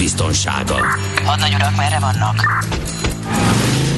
biztonsága. Hadnagy urak, merre vannak?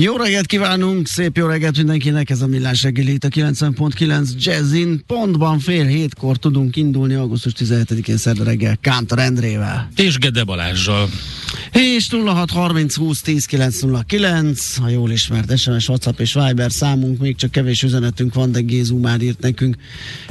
Jó reggelt kívánunk, szép jó reggelt mindenkinek, ez a Millás reggeli itt a 90.9 Jazzin. Pontban fél hétkor tudunk indulni augusztus 17-én szerda reggel Kántor Endrével. És Gede Balázsjal. És 0630 20 10 909, a jól ismert SMS, WhatsApp és Viber számunk, még csak kevés üzenetünk van, de Gézu már írt nekünk.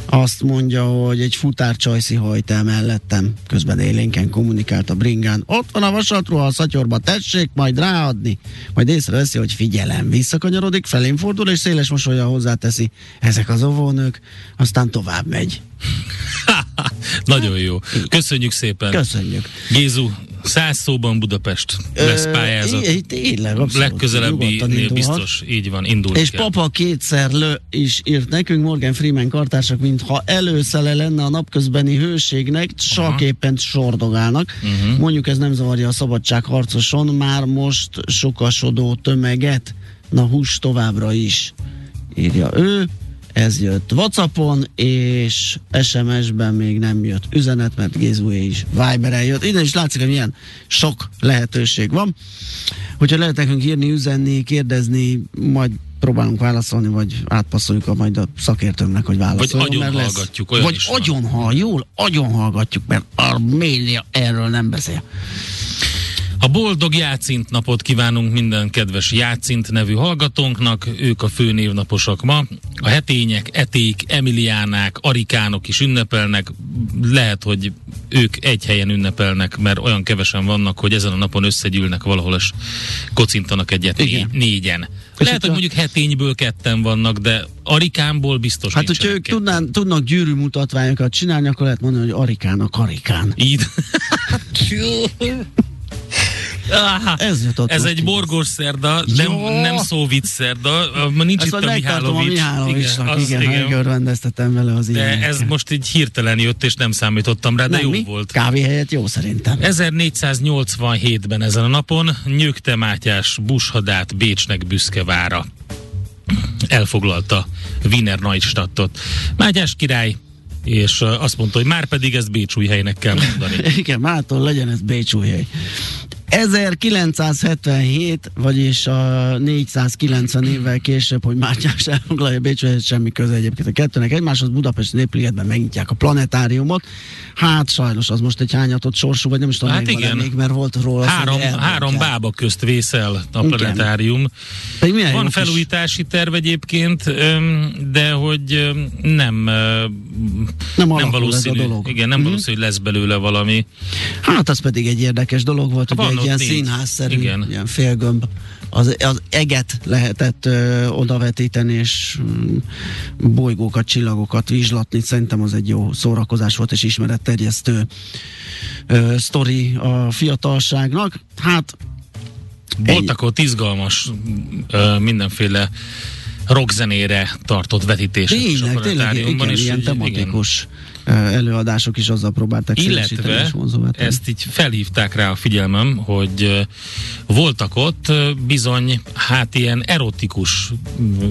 Azt mondja, hogy egy futár csajszi hajt el mellettem, közben élénken kommunikált a bringán. Ott van a vasatruha a szatyorba, tessék majd ráadni. Majd észreveszi, hogy figyelem, visszakanyarodik, felém fordul, és széles mosolya hozzáteszi. Ezek az óvónők, aztán tovább megy. Nagyon jó. Köszönjük szépen. Köszönjük. Gézu, száz szóban Budapest lesz Ö, pályázat. í- Tényleg, abszolút. Legközelebbi biztos, így van, indulni És kell. papa kétszer lő is írt nekünk, Morgan Freeman kartársak, mintha előszele lenne a napközbeni hőségnek, csak éppen sordogálnak. Mhm. Mondjuk ez nem zavarja a szabadságharcoson, már most sokasodó tömeget, na hús továbbra is, írja ő. Ez jött Whatsappon, és SMS-ben még nem jött üzenet, mert Gézúé is Viberen jött. Ide is látszik, hogy milyen sok lehetőség van. Hogyha lehet nekünk írni, üzenni, kérdezni, majd próbálunk válaszolni, vagy átpasszoljuk a majd a szakértőnknek, hogy válaszoljon. agyon mert lesz- hallgatjuk, olyan Vagy agyon hall, jól, agyon hallgatjuk, mert a média erről nem beszél. A boldog játszint napot kívánunk minden kedves játszint nevű hallgatónknak, ők a főnévnaposak ma. A hetények, eték, emiliánák, arikánok is ünnepelnek, lehet, hogy ők egy helyen ünnepelnek, mert olyan kevesen vannak, hogy ezen a napon összegyűlnek valahol, és kocintanak egyet Igen. négyen. Lehet, hogy mondjuk hetényből ketten vannak, de arikánból biztos Hát, hogyha ők tudnán, tudnak gyűrű mutatványokat csinálni, akkor lehet mondani, hogy arikán a karikán. Így. Ah, Ez jutott Ez egy borgos szerda, nem, nem szóvic szerda, nincs Ezt itt a megtartom a Mihálovics. Mihálovicsnak, az- igen, igen, vele az De ilyenekkel. ez most így hirtelen jött, és nem számítottam rá, de nem, jó mi? volt. Kávé helyett jó szerintem. 1487-ben ezen a napon Nyögte Mátyás bushadát Bécsnek büszke vára. Elfoglalta Wiener Neustadtot. Mátyás király és azt mondta, hogy már pedig ezt Bécsújhelynek kell mondani. Igen, mától legyen ez Bécsújhely. 1977, vagyis a 490 évvel később, hogy Mátyás elfoglalja Bécsújhelyet, semmi köze egyébként a kettőnek egymáshoz, Budapest Népligetben megnyitják a planetáriumot. Hát sajnos az most egy hányatott sorsú, vagy nem is tudom, Hát igen. még, mert volt róla. Három, három bába közt vészel a Igen. planetárium. Jó Van felújítási terv egyébként, de hogy nem, öm, nem alakul ez a valószínű. dolog. Igen, nem Mhm. valószínű, hogy lesz belőle valami. Hát az pedig egy érdekes dolog volt, hogy egy ilyen színházszerű, Igen. ilyen félgömb. Az, az eget lehetett ö, odavetíteni, és mm, bolygókat, csillagokat vizslatni. Szerintem az egy jó szórakozás volt, és ismeretterjesztő ö, sztori a fiatalságnak. Hát Voltak ott izgalmas ö, mindenféle rockzenére tartott vetítések tényleg, tényleg, igen, és ilyen tematikus ö, előadások is azzal próbálták Illetve ezt így felhívták rá a figyelmem, hogy voltak ott bizony, hát ilyen erotikus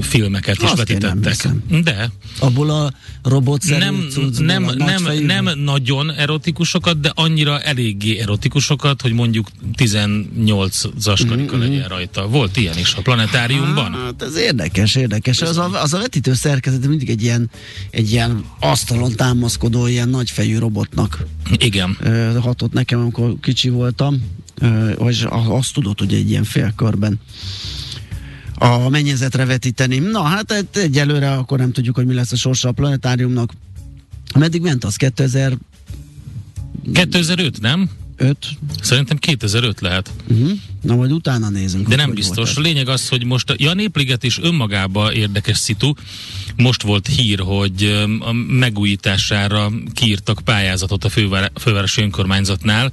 filmeket is Azt nem vetítettek. De Abból a robotszerű nem, cuccból, nem, nem, nem nagyon erotikusokat, de annyira eléggé erotikusokat, hogy mondjuk 18-as karika legyen rajta. Volt ilyen is a planetáriumban. Hát ez érdekes, érdekes. Az a, az a vetítő szerkezet mindig egy ilyen, egy ilyen asztalon támaszkodó, ilyen nagyfejű robotnak Igen. hatott nekem, amikor kicsi voltam, a- azt tudod, hogy egy ilyen félkörben a mennyezetre vetíteni. Na hát egy- egyelőre akkor nem tudjuk, hogy mi lesz a sorsa a planetáriumnak. Meddig ment az? 2000 2005, nem? 5. Szerintem 2005 lehet. Uh-huh. Na, majd utána nézünk. De nem biztos. volt A lényeg az, hogy most, ja, a Népliget is önmagában érdekes szitu. Most volt hír, hogy a megújítására kiírtak pályázatot a fővár, fővárosi önkormányzatnál,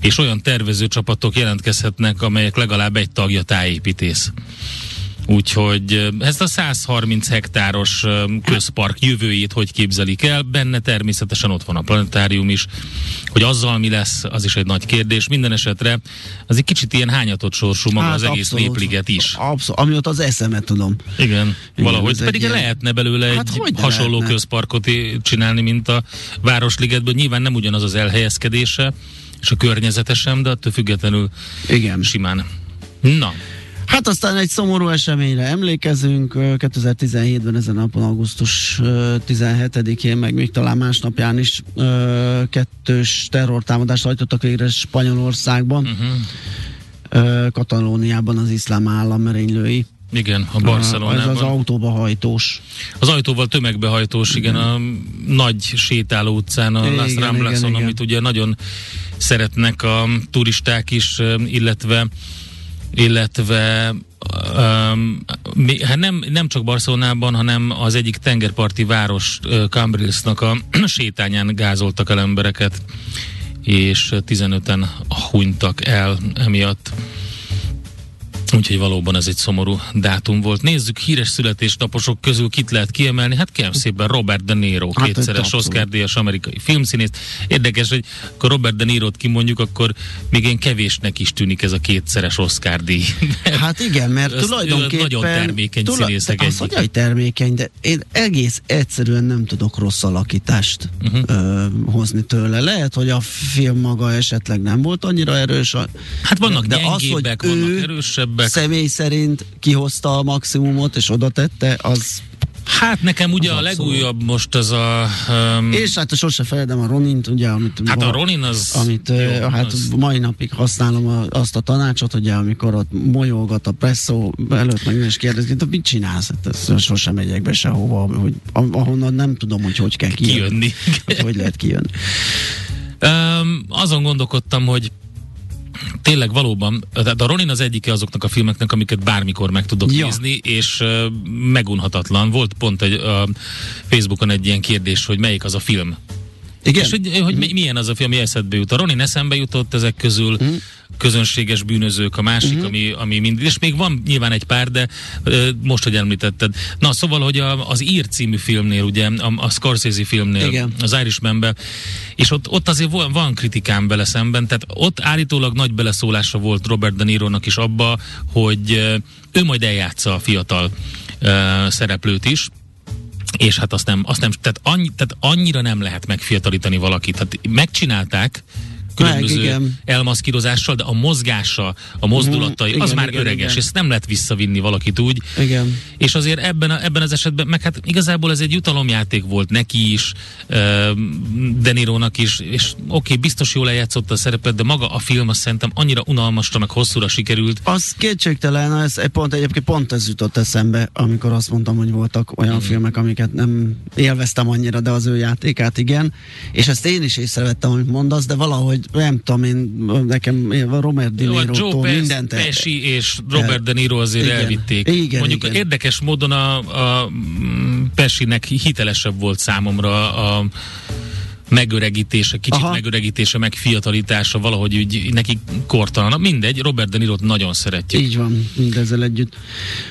és olyan tervező csapatok jelentkezhetnek, amelyek legalább egy tagja tájépítész. Úgyhogy ezt a 130 hektáros közpark jövőjét hogy képzelik el, benne természetesen ott van a planetárium is, hogy azzal mi lesz, az is egy nagy kérdés. Minden esetre az egy kicsit ilyen hányatott sorsú maga hát, az egész abszolút. népliget is. Abszolút, amióta az eszemet tudom. Igen, Igen, valahogy. Pedig ilyen- lehetne belőle Hát egy hasonló lehetne? közparkot csinálni, mint a Városligetből. Nyilván nem ugyanaz az elhelyezkedése, és a környezete sem, de attól függetlenül Igen. simán. Na, Hát aztán egy szomorú eseményre emlékezünk, ö, 2017-ben ezen napon, augusztus ö, 17-én, meg még talán másnapján is kettős terrortámadást hajtottak végre Spanyolországban, uh-huh. Katalóniában az iszlám állam merénylői. igen, a Ez Barcelonában. az autóba hajtós. Az ajtóval tömegbehajtós, igen, a nagy sétáló utcán, a Igen, Las igen, Ramblason, igen. amit ugye nagyon szeretnek a turisták is, illetve illetve um, hát nem, nem csak Barcelonában, hanem az egyik tengerparti város Cambrilsnak a sétányán gázoltak el embereket, és 15-en hunytak el emiatt. Úgyhogy valóban ez egy szomorú dátum volt. Nézzük, híres születésnaposok közül kit lehet kiemelni. Hát kérem szépen Robert De Niro, Hát, kétszeres. Oscar-díjas amerikai filmszínész. Érdekes, hogy akkor Robert De Niro-t kimondjuk, akkor még én kevésnek is tűnik ez a kétszeres Oscar-díj. Hát igen, mert Ez tulajdonképpen... nagyon termékeny színészek Az, egyike. hogy termékeny, de én egész egyszerűen nem tudok rossz alakítást uh-huh. ö, hozni tőle. Lehet, hogy a film maga esetleg nem volt annyira erős, a- Hát vannak de gyengébbek, az, hogy vannak ő erősebbek. személy szerint kihozta a maximumot és oda tette, az... Hát nekem ugye Az a legújabb most az a... Um, És hát sose felejtem a Ronint, ugye, amit... hát a Ronin az... Amit jó, hát az- mai napig használom a, azt a tanácsot, ugye, amikor ott molyolgat a presszó előtt, meg is kérdezik, hogy mit csinálsz? Hát ezt sosem megyek be sehova, hogy, ahonnan nem tudom, hogy hogy kell kijönni. kijönni. Hogy, hogy lehet kijönni. Um, azon gondolkodtam, hogy tényleg valóban, tehát a Ronin az egyike azoknak a filmeknek, amiket bármikor meg tudok Ja. ja. nézni, és uh, megunhatatlan. Volt pont egy uh, Facebookon egy ilyen kérdés, hogy melyik az a film. Igen? És hogy, hogy mi- milyen az a film, ami eszedbe jut. A Ronin eszembe jutott ezek közül, Mhm. közönséges bűnözők a másik, ami, ami mind, és még van nyilván egy pár, de ö, most, hogy említetted. Na, szóval, hogy a, az Ír című filmnél, ugye, a, a Scorsese filmnél, Igen. az Irishmanben, és ott, ott azért van, van kritikám vele szemben, tehát ott állítólag nagy beleszólása volt Robert De Nironak is abba, hogy ő majd eljátsza a fiatal ö, szereplőt is, és hát azt nem, azt nem tehát, annyi, tehát annyira nem lehet megfiatalítani valakit. Tehát megcsinálták különböző Meg, igen. elmaszkírozással, de a mozgása, a mozdulatai, Mhm, az igen, már igen, öreges, igen. és ezt nem lehet visszavinni valakit úgy. Igen. És azért ebben, a, ebben az esetben, meg hát igazából ez egy jutalomjáték volt neki is, uh, Denirónak is, és oké, okay, biztos jól eljátszott a szerepet, de maga a film azt szerintem annyira unalmasra, meg hosszúra sikerült, Az kétségtelen, ez pont egyébként pont ez jutott eszembe, amikor azt mondtam, hogy voltak olyan Mhm. filmek, amiket nem élveztem annyira, de az ő játékát igen. És ezt én is észrevettem, amit mondasz, de valahogy nem tudom én, nekem a Robert De Pesci, mindent Pesci és Robert De Niro azért Igen. elvitték. Igen, Mondjuk igen. érdekes módon a, a mm, Pescinek hitelesebb volt számomra a megöregítése, kicsit Aha. Megöregítése, meg fiatalítása, valahogy úgy neki kortalan. Na, Mindegy, Robert De Niro-t nagyon szeretjük. Így van, mindezzel együtt.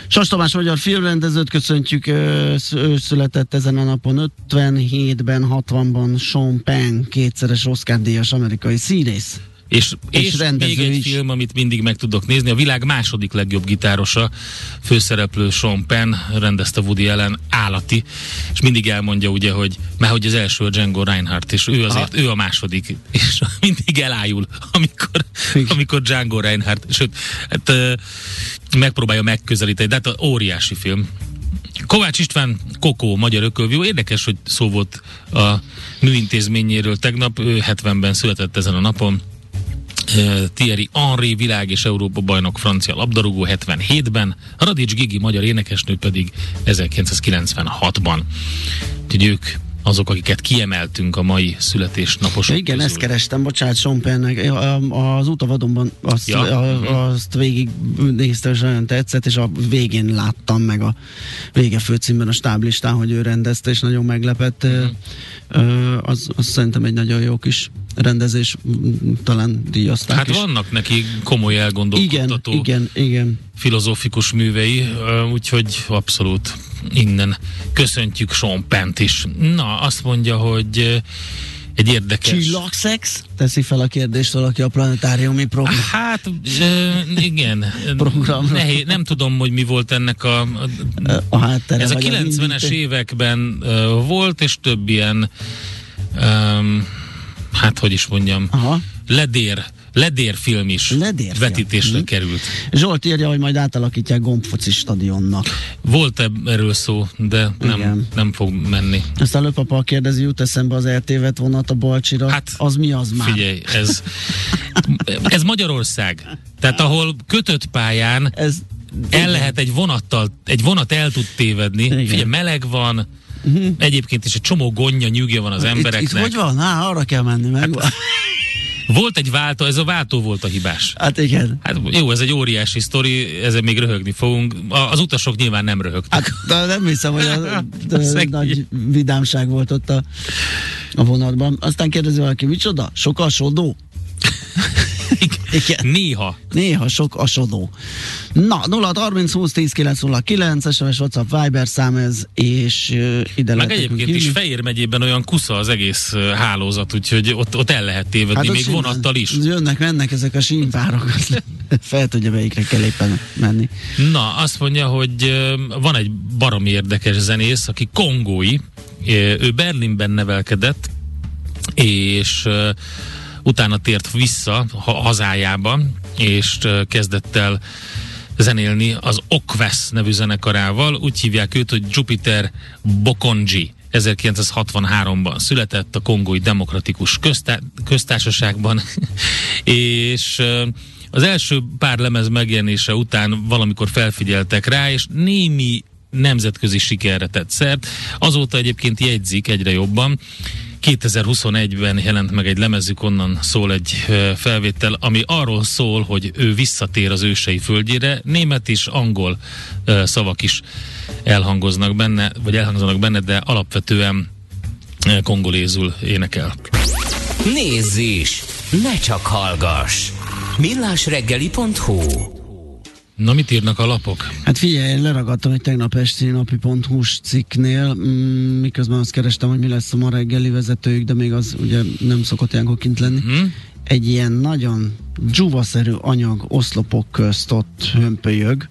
Sas Tamás magyar filmrendezőt köszöntjük, ő született ezen a napon 57-ben, 60-ban Sean Penn, kétszeres Oscar-díjas amerikai színész. És, És és, még egy is. film, amit mindig meg tudok nézni, a világ második legjobb gitárosa, főszereplő Sean Penn, rendezte Woody Allen, állati, és mindig elmondja ugye, hogy már hogy az első a Django Reinhardt, és ő azért, Aha. ő a második, és mindig elájul, amikor, amikor Django Reinhardt, sőt, hát megpróbálja megközelíteni, de hát óriási film. Kovács István Kokó, magyar ökölvívó. Érdekes, hogy szó volt a műintézményéről tegnap. Ő 70-ben született ezen a napon. Thierry Henry világ és Európa bajnok francia labdarúgó 77-ben, Radics Gigi magyar énekesnő pedig 1996-ban. Úgyhogy ők azok, akiket kiemeltünk a mai születésnaposok Igen, közül. ezt kerestem, bocsánat, Sean Pennnek. Az utavadonban azt, Ja. ja. Mhm. a, azt végig néztem, és nagyon tetszett, és a végén láttam meg a vége főcímben a stáblistán, hogy ő rendezte, és nagyon meglepett. Mm. Az, az szerintem egy nagyon jó kis rendezés, talán díjazták Hát is. vannak neki komoly igen, elgondolkodtató igen, igen. filozófikus művei, úgyhogy abszolút innen köszöntjük Sean Pent is. Na, azt mondja, hogy egy érdekes... Csillagszex? Teszi fel a kérdést valaki a planetáriumi program. Hát, ö, igen. Programra. Nehéz, nem tudom, hogy mi volt ennek a... a háttere. ez a vagy az 90-es indító- években ö, volt, és több ilyen, öm, hát hogy is mondjam, Aha. ledér, ledérfilm is Ledérfilm. vetítésre Mhm. került. Zsolt írja, hogy majd átalakítják gombfoci stadionnak. Volt erről szó, de nem, Igen. nem fog menni. Aztán lőpapa kérdezi, jut eszembe az eltévedt vonat a Balcsira. Hát, az mi az már? Figyelj, ez, ez Magyarország. Tehát ahol kötött pályán Ez, el lehet egy vonattal, egy vonat el tud tévedni. Igen. Figyelj, meleg van, egyébként is egy csomó gondja, nyűgje van az itt, embereknek. itt hogy van? Há, arra kell menni meg. Volt egy váltó, ez a váltó volt a hibás. Hát igen. Hát jó, ez egy óriási sztori, ezzel még röhögni fogunk. Az utasok nyilván nem röhögtek. Hát de nem hiszem, hogy a, de nagy vidámság volt ott a, a vonatban. Aztán kérdezi valaki, micsoda? Sok asodó? Igen. Néha. Néha sok asodó. Na, 0 30 20 10 909, SMS, WhatsApp, Viber szám ez, és uh, ide Meg egyébként is hívni. Fejér megyében olyan kusza az egész ö, hálózat, úgyhogy ott, ott el lehet tévedni, hát még simán vonattal is. Jönnek, mennek ezek a símpárok, azt fel tudja, melyikre kell éppen menni. Na, azt mondja, hogy ö, van egy baromi érdekes zenész, aki kongói, ő Berlinben nevelkedett, és utána tért vissza ha- hazájába, és kezdett el zenélni az Okves nevű zenekarával. Úgy hívják őt, hogy Jupiter Bokonji. 1963-ban született a Kongói Demokratikus Köztá- Köztársaságban, és az első pár lemez megjelenése után valamikor felfigyeltek rá, és némi nemzetközi sikerre tett szert. Azóta egyébként jegyzik egyre jobban. 2021-ben jelent meg egy lemezük, onnan szól egy felvétel, ami arról szól, hogy ő visszatér az ősei földjére. Német és angol szavak is elhangoznak benne, vagy elhangzanak benne, de alapvetően kongolézul énekel. Nézz is! Ne csak hallgass! millásreggeli.hu Na, mit írnak a lapok? Hát figyelj, én leragadtam egy tegnap esti napi.hu-s cikknél, mm, miközben azt kerestem, hogy mi lesz a ma reggeli vezetőjük, de még az ugye nem szokott ilyenkor kint lenni. Hm? Egy ilyen nagyon dzsuvaszerű anyag oszlopok közt ott hömpölyög,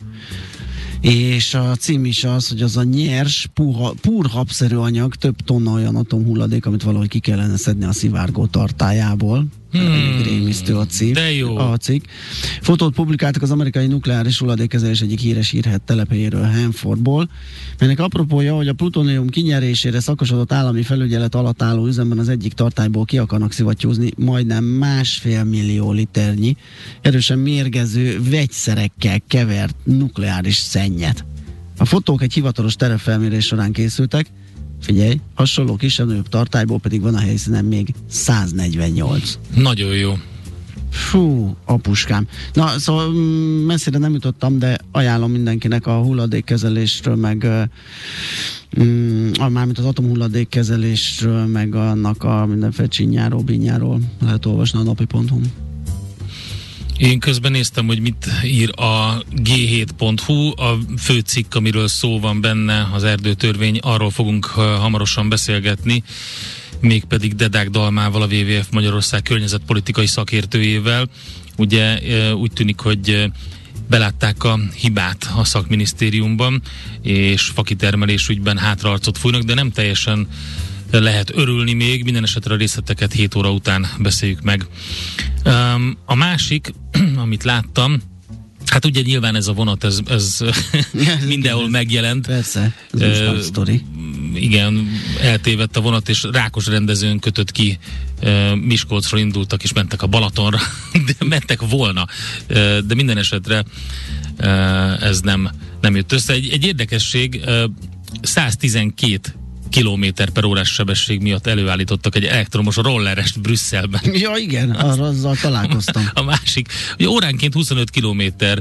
és a cím is az, hogy az a nyers, puha, purhapszerű anyag, több tonna olyan atomhulladék, amit valahogy ki kellene szedni a szivárgó tartájából. Hmm. Rémisztő a cím. De jó. A cikk. Fotót publikáltak az amerikai nukleáris hulladékkezelés egyik híres írhet telepélyéről, Hanfordból, melynek apropója, hogy a plutónium kinyerésére szakosodott állami felügyelet alatt álló üzemben az egyik tartályból ki akarnak szivattyúzni majdnem másfél millió liternyi erősen mérgező vegyszerekkel kevert nukleáris szennyet. A fotók egy hivatalos terepfelmérés során készültek, Figyelj, hasonló kisebb-nagyobb tartályból pedig van a helyszínen még 148. Nagyon jó. Fú, apuskám. Na, szóval mm, messzire nem jutottam, de ajánlom mindenkinek a hulladékkezelésről, meg mm, mármint az atomhulladékkezelésről, meg annak a mindenféle csinyáról, binyáról lehet olvasni a napi.hu. Én közben néztem, hogy mit ír a g7.hu, a főcikk, amiről szó van benne, az erdőtörvény, arról fogunk hamarosan beszélgetni, mégpedig Dedák Dalmával, a WWF Magyarország környezetpolitikai szakértőjével. Ugye úgy tűnik, hogy belátták a hibát a szakminisztériumban, és fakitermelés ügyben hátraarcot fújnak, de nem teljesen lehet örülni még, minden esetre a részleteket 7 óra után beszéljük meg. A másik, amit láttam, hát ugye nyilván ez a vonat, ez, ez mindenhol megjelent. Persze, ez most sztori. Igen, eltévedt a vonat, és Rákos rendezőn kötött ki, ö, Miskolcról indultak, és mentek a Balatonra, de mentek volna. De minden esetre ez nem, nem jött össze. Egy, egy érdekesség, ö, 112 kilométer per órás sebesség miatt előállítottak egy elektromos rollerest Brüsszelben. Ja igen, arra azzal találkoztam. A másik, hogy óránként 25 kilométer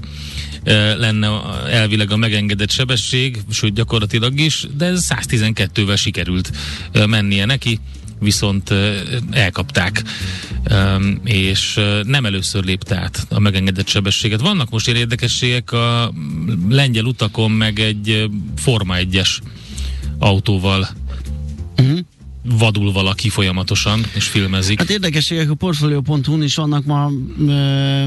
eh, lenne elvileg a megengedett sebesség, sőt gyakorlatilag is, de ez 112-vel sikerült eh, mennie neki viszont eh, elkapták, Em, és nem először lépte át a megengedett sebességet. Vannak most ilyen érdekességek a lengyel utakon, meg egy Forma 1-es autóval Uh-huh. vadul valaki folyamatosan, és filmezik. Hát érdekességek a Portfolio.hu-n is vannak ma ö,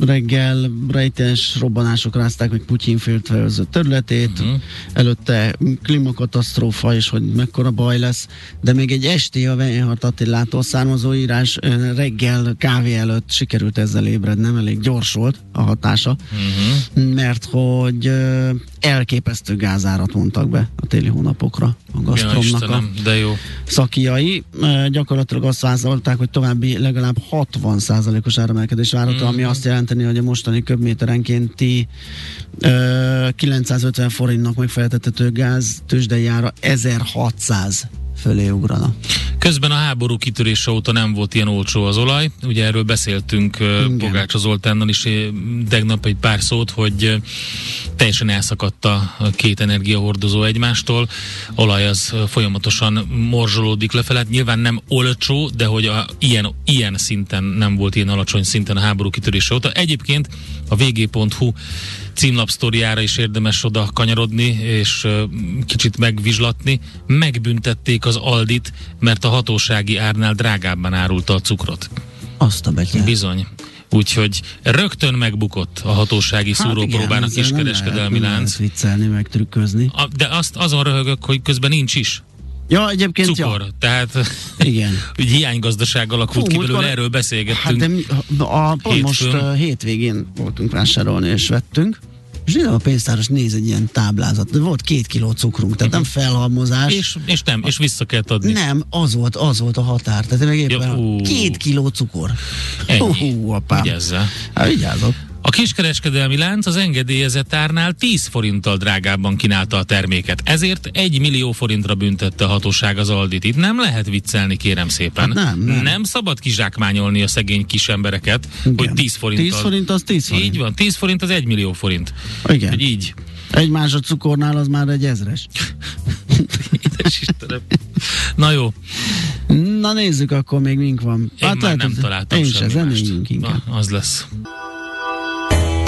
reggel rejtes robbanások rázták meg Putyin féltveözött területét, Mhm. előtte klímakatasztrófa és hogy mekkora baj lesz, de még egy esti a Weinhardt Attilától származó írás ö, reggel kávé előtt sikerült ezzel ébrednem, elég gyors volt a hatása, Mhm. mert hogy ö, elképesztő gázárat mondtak be a téli hónapokra a Ja, Gazpromnak a Istenem, de jó. szakiai gyakorlatilag azt vázolták, hogy további legalább 60%-os áremelkedés várható, Mhm. ami azt jelenteni, hogy a mostani köbméterenkénti e, 950 forintnak megfeleltethető gáz tőzsdei ára 1600 fölé ugrana. Közben a háború kitörése óta nem volt ilyen olcsó az olaj. Ugye erről beszéltünk Igen. Pogácsa Zoltánnal is ö, tegnap egy pár szót, hogy ö, teljesen elszakadt a két energiahordozó egymástól. Olaj az ö, folyamatosan morzsolódik lefelé. Hát nyilván nem olcsó, de hogy a, ilyen, ilyen szinten nem volt ilyen alacsony szinten a háború kitörése óta. Egyébként a vg.hu címlapsztoriára is érdemes oda kanyarodni, és kicsit megvizslatni. Megbüntették az Aldit, mert a hatósági árnál drágábban árulta a cukrot. Azt a betyár. Bizony. Úgyhogy rögtön megbukott a hatósági hát szúrópróbán a ezzel nem kiskereskedelmi lehet- nem lánc. lehet viccelni, meg trükközni. A, de azt azon röhögök, hogy közben nincs is Ja, egyébként cukor. ja. Tehát Igen. úgy hiánygazdaság alakult Hú, ki belőle, erről Hát beszélgettünk. de mi, a, pont most uh, hétvégén voltunk vásárolni és vettünk, és a pénztáros néz egy ilyen táblázat, de volt két kiló cukrunk, tehát nem felhalmozás. és, és nem, és vissza kellett adni. Nem, az volt, az volt a határ. Tehát meg éppen Ja, két kiló cukor. Ennyi. Hú, apám. Vigyázzál. Hát vigyázok. A kiskereskedelmi lánc az engedélyezett árnál 10 forinttal drágábban kínálta a terméket. Ezért 1 millió forintra büntette a hatóság az Aldit. Itt nem lehet viccelni, kérem szépen. Hát nem, nem. nem szabad kizsákmányolni a szegény kis embereket, hogy Igen. 10 forinttal. 10 forint az 10 forint. Így van, 10 forint az 1 millió forint. Igen. Hogy így. Egy másod cukornál az már egy ezres. Édes Istenem. Na jó, Na nézzük, akkor még mink van. én hát már nem hogy- találtam Én sem, mást. zenéljünk inkább. Na, az lesz.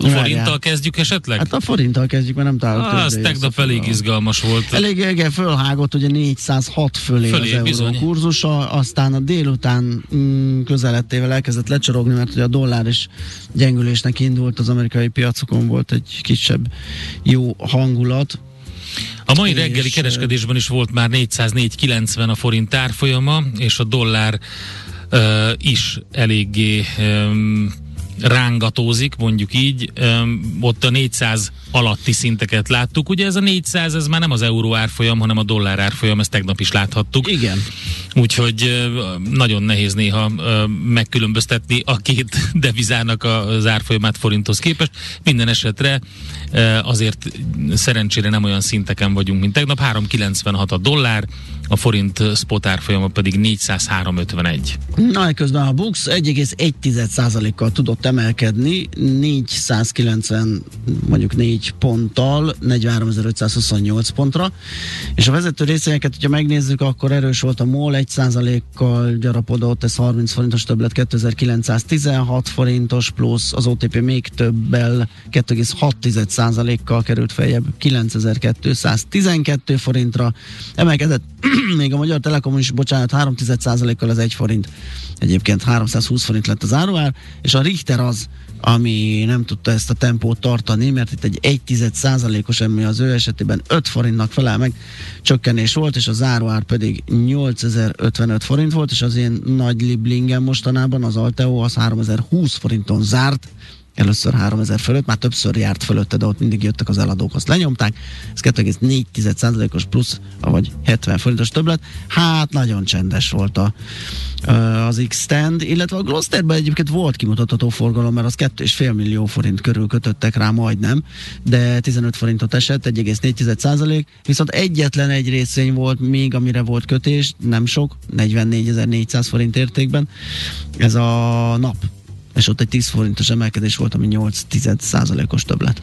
Várjál. Forinttal kezdjük esetleg? hát a forinttal kezdjük, mert nem találok Ah, az tőzsdei tegnap elég izgalmas volt. Elég igen, fölhágott ugye 406 fölé, Fölé, az euró bizony. kurzusa, aztán a délután mm, közelettével elkezdett lecsorogni, mert ugye a dollár is gyengülésnek indult, az amerikai piacokon volt egy kisebb jó hangulat. A mai És, reggeli kereskedésben is volt már 404,90 a forint árfolyama, és a dollár uh, is eléggé um, rángatózik, mondjuk így. Ott a 400 alatti szinteket láttuk. Ugye ez a 400, ez már nem az euró árfolyam, hanem a dollár árfolyam, ezt tegnap is láthattuk. Igen. Úgyhogy nagyon nehéz néha megkülönböztetni a két devizának az árfolyamát forinthoz képest. Minden esetre azért szerencsére nem olyan szinteken vagyunk, mint tegnap. 3,96 a dollár, a forint spot árfolyama pedig 403,51. Na, közben a Bux 1,1%-kal tudott emelkedni, 490, mondjuk 4 ponttal, 43.528 pontra, és a vezető részényeket, hogyha megnézzük, akkor erős volt a MOL, 1%-kal gyarapodott, ez 30 forintos többlet, 2916 forintos plusz, az OTP még többel, 2,6%-kal került feljebb, 9212 forintra, emelkedett még a Magyar Telekom is, bocsánat, 3,1%-kal az 1 forint, egyébként 320 forint lett az áruár, és a Richter az, ami nem tudta ezt a tempót tartani, mert itt egy 1 százalékos ami az ő esetében 5 forintnak felel meg csökkenés volt, és a záróár pedig 8055 forint volt, és az én nagy liblingen mostanában az Alteo az 3020 forinton zárt, először 3000 fölött, már többször járt fölötte, de ott mindig jöttek az eladók, azt lenyomták. Ez 2,4%-os plusz, vagy 70 forintos többlet. Hát nagyon csendes volt a, az X-Stand, illetve a Glosterben egyébként volt kimutatható forgalom, mert az 2,5 millió forint körül kötöttek rá majdnem, de 15 forintot esett, 1,4 viszont egyetlen egy részvény volt még, amire volt kötés, nem sok, 44.400 forint értékben, ez a nap és ott egy 10 forintos emelkedés volt, ami 8 os többlet.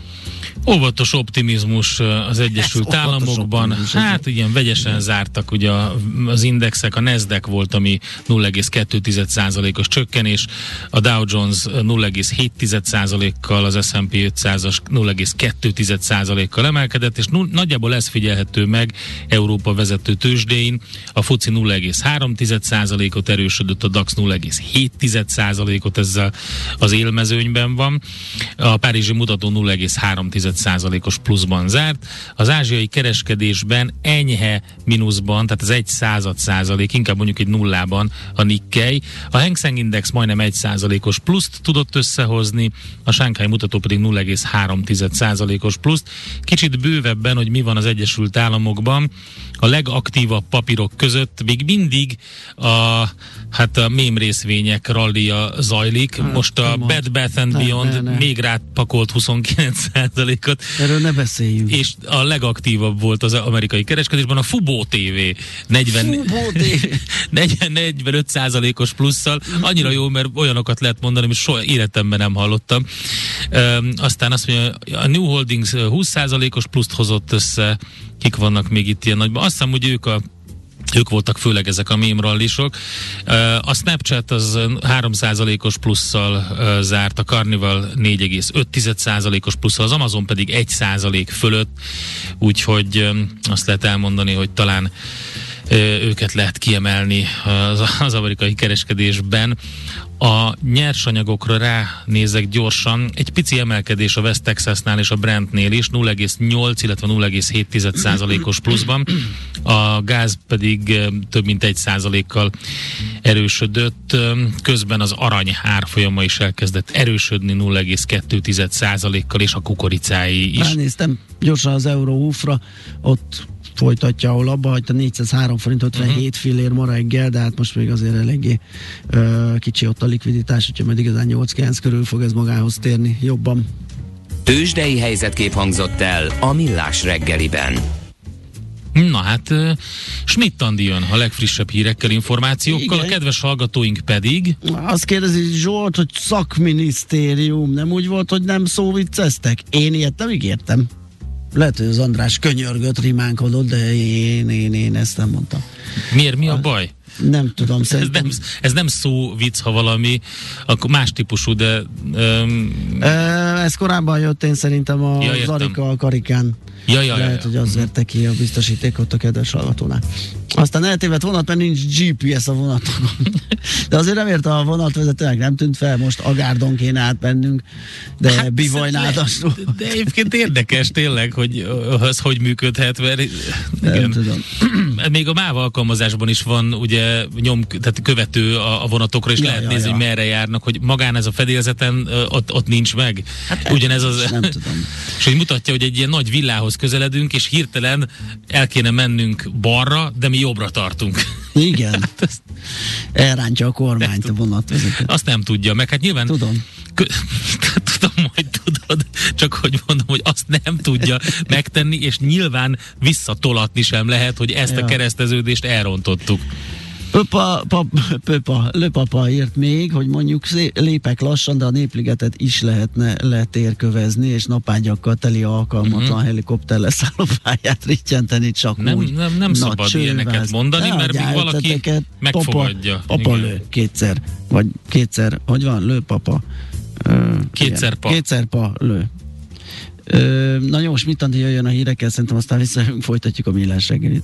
Óvatos optimizmus az Egyesült Ez Államokban. Hát igen, vegyesen igen. zártak ugye az indexek, a Nasdaq volt, ami 0,2%-os csökkenés, a Dow Jones 0,7%-kal, az S&P 500-as 0,2%-kal emelkedett, és nagyjából ez figyelhető meg Európa vezető tőzsdéin. A FUCI 0,3%-ot erősödött, a DAX 0,7%-ot ezzel az élmezőnyben van. A Párizsi mutató 0,3%-os pluszban zárt. Az ázsiai kereskedésben enyhe mínuszban, tehát az egy század százalék, inkább mondjuk egy nullában a Nikkei. A Hang Seng Index majdnem egy százalékos pluszt tudott összehozni, a Shanghai mutató pedig 0,3 százalékos pluszt. Kicsit bővebben, hogy mi van az Egyesült Államokban, a legaktívabb papírok között még mindig a, hát a mém részvények rallia zajlik. Hát, Most a Bed Bath and Beyond ne, ne. még rápakolt 29%-ot. Erről ne beszéljünk. És a legaktívabb volt az amerikai kereskedésben a Fubo TV. 40, Fubo TV. 40, 45%-os plusszal. Annyira jó, mert olyanokat lehet mondani, amit soha életemben nem hallottam. Um, aztán azt mondja, a New Holdings 20%-os pluszt hozott össze, kik vannak még itt ilyen nagyban. Azt hiszem, hogy ők a ők voltak főleg ezek a mémrallisok. A Snapchat az 3%-os plusszal zárt, a Carnival 4,5%-os plusszal, az Amazon pedig 1% fölött, úgyhogy azt lehet elmondani, hogy talán őket lehet kiemelni az, az amerikai kereskedésben. A nyersanyagokra ránézek gyorsan. Egy pici emelkedés a West Texasnál és a Brentnél is, 0,8, illetve 0,7 százalékos pluszban. A gáz pedig több mint 1 százalékkal erősödött. Közben az arany árfolyama is elkezdett erősödni 0,2 százalékkal, és a kukoricái is. Ránéztem gyorsan az Euróufra, ott folytatja, ahol abba hagyta 403 forint 57 uh-huh. fillér ma reggel, de hát most még azért eléggé ö, kicsi ott a likviditás, úgyhogy majd igazán 8-9 körül fog ez magához térni jobban. Tőzsdei helyzetkép hangzott el a Millás reggeliben. Na hát, uh, Schmidt Andi jön a legfrissebb hírekkel, információkkal, Igen. a kedves hallgatóink pedig... Azt kérdezi Zsolt, hogy szakminisztérium, nem úgy volt, hogy nem szóvicceztek? Én ilyet nem ígértem. Lehet, hogy az András könyörgött, rimánkodott, de én, én, én ezt nem mondtam. Miért? Mi a baj? Nem tudom, szerintem. Ez nem, ez nem szó vicc, ha valami, akkor más típusú, de... Um... Ez korábban jött, én szerintem a ja, Zarika a karikán. Ja, ja, Lehet, ja, ja. hogy az verte ki a biztosítékot a kedves hallgatónál. Aztán eltévedt vonat, mert nincs GPS a vonatokon. De azért nem érte a vonatvezetőnek, nem tűnt fel, most Agárdon kéne átmennünk, de hát bivajnádasról. De, de egyébként érdekes tényleg, hogy az hogy működhet, mert nem igen. tudom. Még a MÁV alkalmazásban is van ugye nyom, tehát követő a, a vonatokra, és ja, lehet ja, nézni, ja. hogy merre járnak, hogy magán ez a fedélzeten ott, ott nincs meg. Hát Ugyanez az... Nem tudom. És hogy mutatja, hogy egy ilyen nagy villához közeledünk, és hirtelen el kéne mennünk balra, de mi jobbra tartunk. Igen. hát Elrántja a kormányt a vonatvezető. Azt nem tudja, meg hát nyilván... Tudom. Kö- tudom, hogy tudod, csak hogy mondom, hogy azt nem tudja megtenni, és nyilván visszatolatni sem lehet, hogy ezt ja. a kereszteződést elrontottuk. Pöpa, pap, pöpa, löpapa írt még, hogy mondjuk lépek lassan, de a népligetet is lehetne letérkövezni, és napágyakkal teli alkalmatlan uh-huh. helikopter leszállópályát rittyenteni csak nem, úgy. Nem, nem szabad csőváz. ilyeneket mondani, ne, mert még valaki megfogadja. Papa, papa lő kétszer, vagy kétszer, hogy van, lő papa. Ö, kétszer pa. Kétszer pa lő. Ö, na jó, most mit jöjjön a hírekkel, szerintem aztán visszajövünk, folytatjuk a millás reggelit.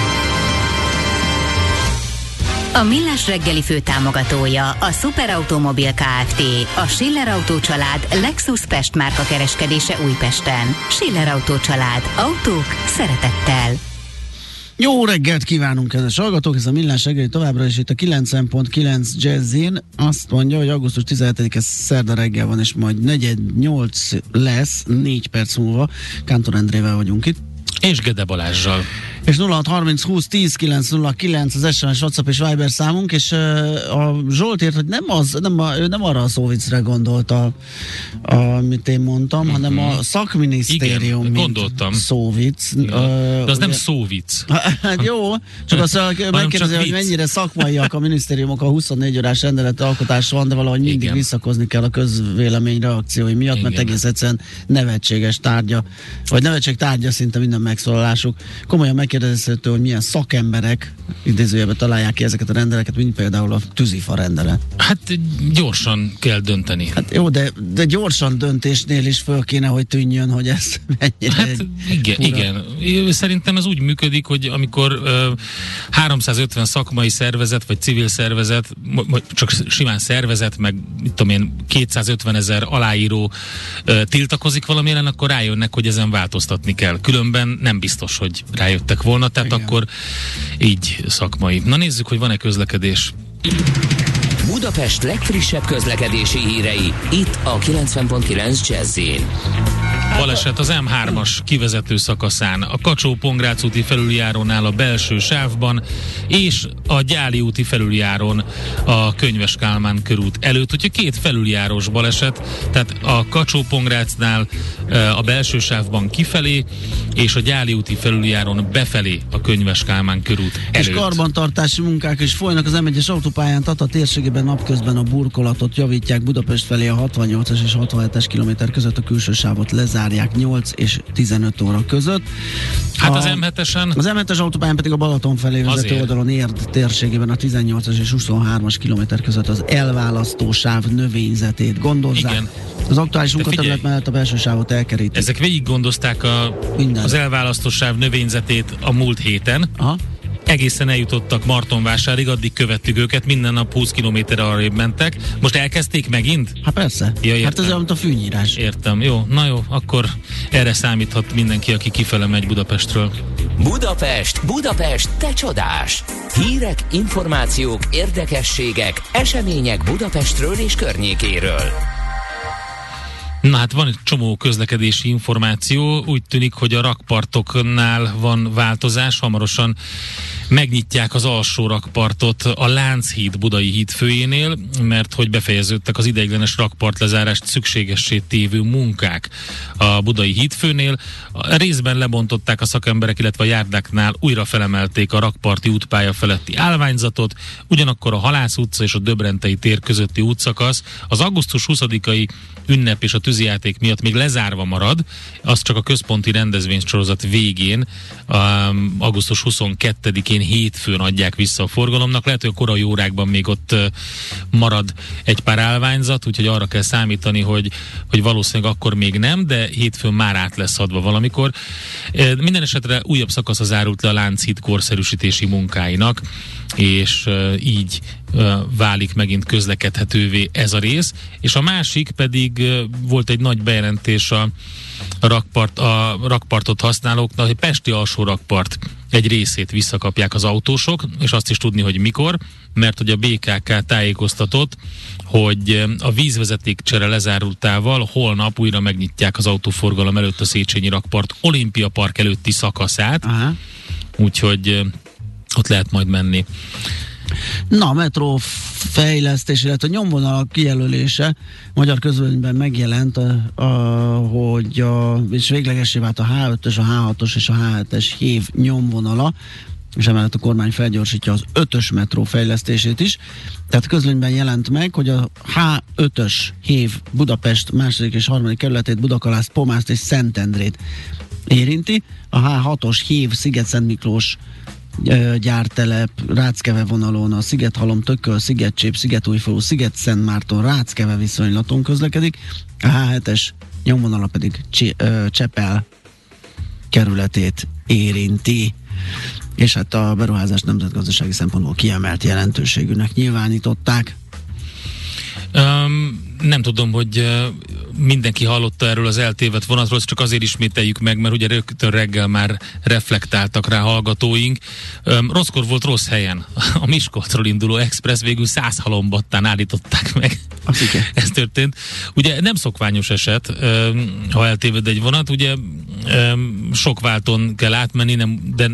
A Millás reggeli fő támogatója a Superautomobil KFT, a Schiller Auto család Lexus Pest márka kereskedése Újpesten. Schiller Auto család. Autók szeretettel. Jó reggelt kívánunk, kedves hallgatók! Ez a Millás reggeli továbbra is itt a 90.9 Jazzin. Azt mondja, hogy augusztus 17-e szerda reggel van, és majd negyed 8 lesz, 4 perc múlva. Kántor Endrével vagyunk itt. És Gede Balázsral. És 0630 20 10 909 az SMS, WhatsApp és Viber számunk, és a Zsolt írt, hogy nem, az, nem, a, ő nem arra a szóvicre gondolta, amit én mondtam, uh-huh. hanem a szakminisztérium, Igen, gondoltam. szóvic. Ja. Uh, De az nem szóvic. hát jó, csak azt megkérdezi, hogy mennyire szakmaiak a minisztériumok, a 24 órás rendelet alkotás van, de valahogy mindig Igen. visszakozni kell a közvélemény reakciói miatt, Igen. mert egész egyszerűen nevetséges tárgya, vagy nevetség tárgya szinte minden megszólalásuk. Komolyan meg megkérdezhető, hogy milyen szakemberek idézőjelben találják ki ezeket a rendeleket, mint például a tűzifa rendelet. Hát gyorsan kell dönteni. Hát jó, de, de gyorsan döntésnél is föl kéne, hogy tűnjön, hogy ez mennyire Hát igen, fura. igen. Szerintem ez úgy működik, hogy amikor uh, 350 szakmai szervezet, vagy civil szervezet, vagy csak simán szervezet, meg mit tudom én, 250 ezer aláíró uh, tiltakozik valamilyen, akkor rájönnek, hogy ezen változtatni kell. Különben nem biztos, hogy rájöttek lettek volna, tehát Igen. akkor így szakmai. Na nézzük, hogy van-e közlekedés. Budapest legfrissebb közlekedési hírei, itt a 90.9 jazz Baleset az M3-as kivezető szakaszán, a Kacsó-Pongrác úti felüljárónál a belső sávban, és a Gyáli úti felüljáron a Könyves Kálmán körút előtt. Úgyhogy két felüljárós baleset, tehát a Kacsó-Pongrácnál a belső sávban kifelé, és a Gyáli úti felüljáron befelé a Könyves Kálmán körút előtt. És karbantartási munkák is folynak az M1-es autópályán Tata térségében napközben a burkolatot javítják Budapest felé a 68-as és 67-es kilométer között a külső sávot lezárják 8 és 15 óra között. Hát a, az M7-esen? Az M7-es autópályán pedig a Balaton felé vezető azért. oldalon Érd térségében a 18-as és 23-as kilométer között az elválasztó sáv növényzetét gondozzák. Igen. Az aktuális munkaterület mellett a belső sávot elkerítik. Ezek végig gondozták a, az elválasztó sáv növényzetét a múlt héten. Aha egészen eljutottak Martonvásárig, addig követtük őket, minden nap 20 km arrébb mentek. Most elkezdték megint? Hát persze. Ja, hát ez olyan, a fűnyírás. Értem. Jó, na jó, akkor erre számíthat mindenki, aki kifele megy Budapestről. Budapest, Budapest, te csodás! Hírek, információk, érdekességek, események Budapestről és környékéről. Na hát van egy csomó közlekedési információ. Úgy tűnik, hogy a rakpartoknál van változás. Hamarosan megnyitják az alsó rakpartot a Lánchíd Budai híd főjénél, mert hogy befejeződtek az ideiglenes rakpart lezárást szükségessé tévő munkák a Budai hídfőnél. A részben lebontották a szakemberek, illetve a járdáknál újra felemelték a rakparti útpálya feletti állványzatot, ugyanakkor a Halász utca és a Döbrentei tér közötti útszakasz az augusztus 20-ai ünnep és a tűzijáték miatt még lezárva marad, az csak a központi rendezvénysorozat végén, um, augusztus 22-én hétfőn adják vissza a forgalomnak. Lehet, hogy a korai órákban még ott uh, marad egy pár állványzat, úgyhogy arra kell számítani, hogy, hogy valószínűleg akkor még nem, de hétfőn már át lesz adva valamikor. Uh, minden esetre újabb szakasz zárult le a Lánchíd korszerűsítési munkáinak, és uh, így válik megint közlekedhetővé ez a rész, és a másik pedig volt egy nagy bejelentés a, rakpart, a rakpartot használóknak, hogy Pesti alsó rakpart egy részét visszakapják az autósok, és azt is tudni, hogy mikor, mert hogy a BKK tájékoztatott, hogy a vízvezeték csere lezárultával holnap újra megnyitják az autóforgalom előtt a Széchenyi rakpart Olimpia Park előtti szakaszát, Aha. úgyhogy ott lehet majd menni. Na, metró fejlesztés, illetve nyomvonalak kijelölése magyar közölényben megjelent, a, a, hogy a, és véglegesé vált a H5-ös, a H6-os és a H7-es hív nyomvonala. és emellett a kormány felgyorsítja az ötös metró fejlesztését is. Tehát közlönyben jelent meg, hogy a H5-ös hév Budapest második és harmadik kerületét, Budakalász, Pomászt és Szentendrét érinti. A H6-os hév Sziget-Szent Miklós gyártelep, Ráckeve vonalon, a Szigethalom, Tököl, Szigetcsép, Szigetújfalu, Sziget-Szent Márton, Ráckeve viszonylaton közlekedik, a H7-es nyomvonala pedig Csepel kerületét érinti és hát a beruházás nemzetgazdasági szempontból kiemelt jelentőségűnek nyilvánították. Um, nem tudom, hogy mindenki hallotta erről az eltévedt vonatról, csak azért ismételjük meg, mert ugye rögtön reggel már reflektáltak rá hallgatóink. Rosszkor volt rossz helyen. A Miskolcról induló express végül száz halombattán állították meg. Ez történt. Ugye nem szokványos eset, ha eltéved egy vonat, ugye sok válton kell átmenni, nem, de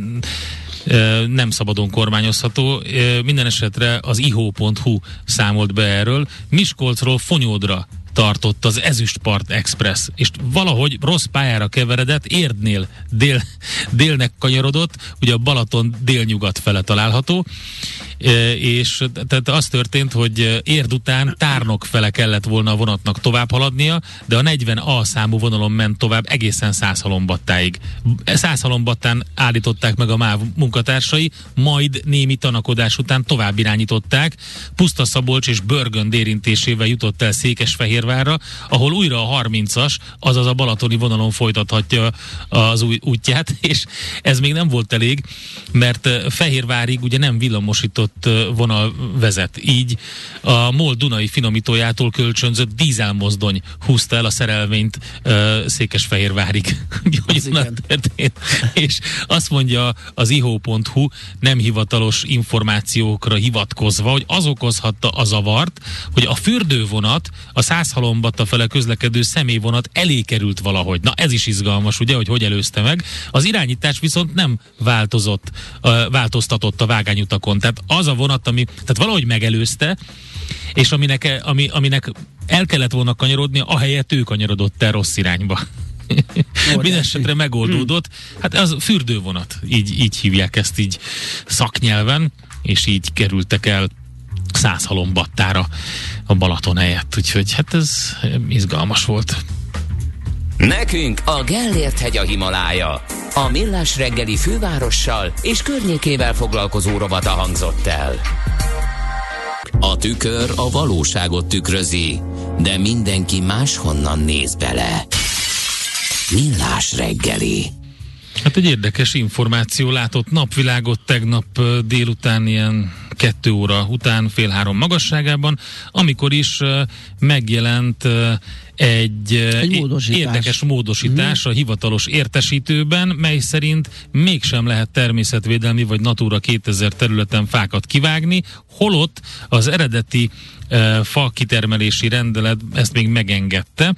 nem szabadon kormányozható. Minden esetre az iho.hu számolt be erről. Miskolcról Fonyódra tartott az Ezüstpart Express, és valahogy rossz pályára keveredett, Érdnél dél, délnek kanyarodott, ugye a Balaton délnyugat fele található, és tehát az történt, hogy érd után tárnok fele kellett volna a vonatnak tovább haladnia, de a 40A számú vonalon ment tovább egészen Százhalombattáig. Százhalombattán állították meg a MÁV munkatársai, majd némi tanakodás után tovább irányították, Puszta Szabolcs és Börgönd érintésével jutott el Székesfehérvárra, ahol újra a 30-as, azaz a balatoni vonalon folytathatja az új útját, és ez még nem volt elég, mert Fehérvárig ugye nem villamosított vonal vezet. Így a MOL Dunai finomítójától kölcsönzött dízelmozdony húzta el a szerelvényt Székesfehérvárig. És azt mondja az iho.hu nem hivatalos információkra hivatkozva, hogy az okozhatta a zavart, hogy a fürdővonat, a százhalombatta fele közlekedő személyvonat elé került valahogy. Na ez is izgalmas, ugye, hogy hogy előzte meg. Az irányítás viszont nem változott, változtatott a vágányutakon. Tehát az a vonat, ami, tehát valahogy megelőzte, és aminek, ami, aminek el kellett volna kanyarodni, ahelyett ő kanyarodott el rossz irányba. Mindenesetre megoldódott. Hát az fürdővonat, így, így hívják ezt így szaknyelven, és így kerültek el száz halombattára a Balaton helyett, úgyhogy hát ez izgalmas volt. Nekünk a Gellért hegy a Himalája. A Millás reggeli fővárossal és környékével foglalkozó rovata hangzott el. A tükör a valóságot tükrözi, de mindenki máshonnan néz bele. Millás reggeli. Hát egy érdekes információ látott napvilágot tegnap délután ilyen kettő óra után fél három magasságában, amikor is megjelent egy, egy módosítás. érdekes módosítás hmm. a hivatalos értesítőben, mely szerint mégsem lehet természetvédelmi vagy Natura 2000 területen fákat kivágni, holott az eredeti fa kitermelési rendelet ezt még megengedte,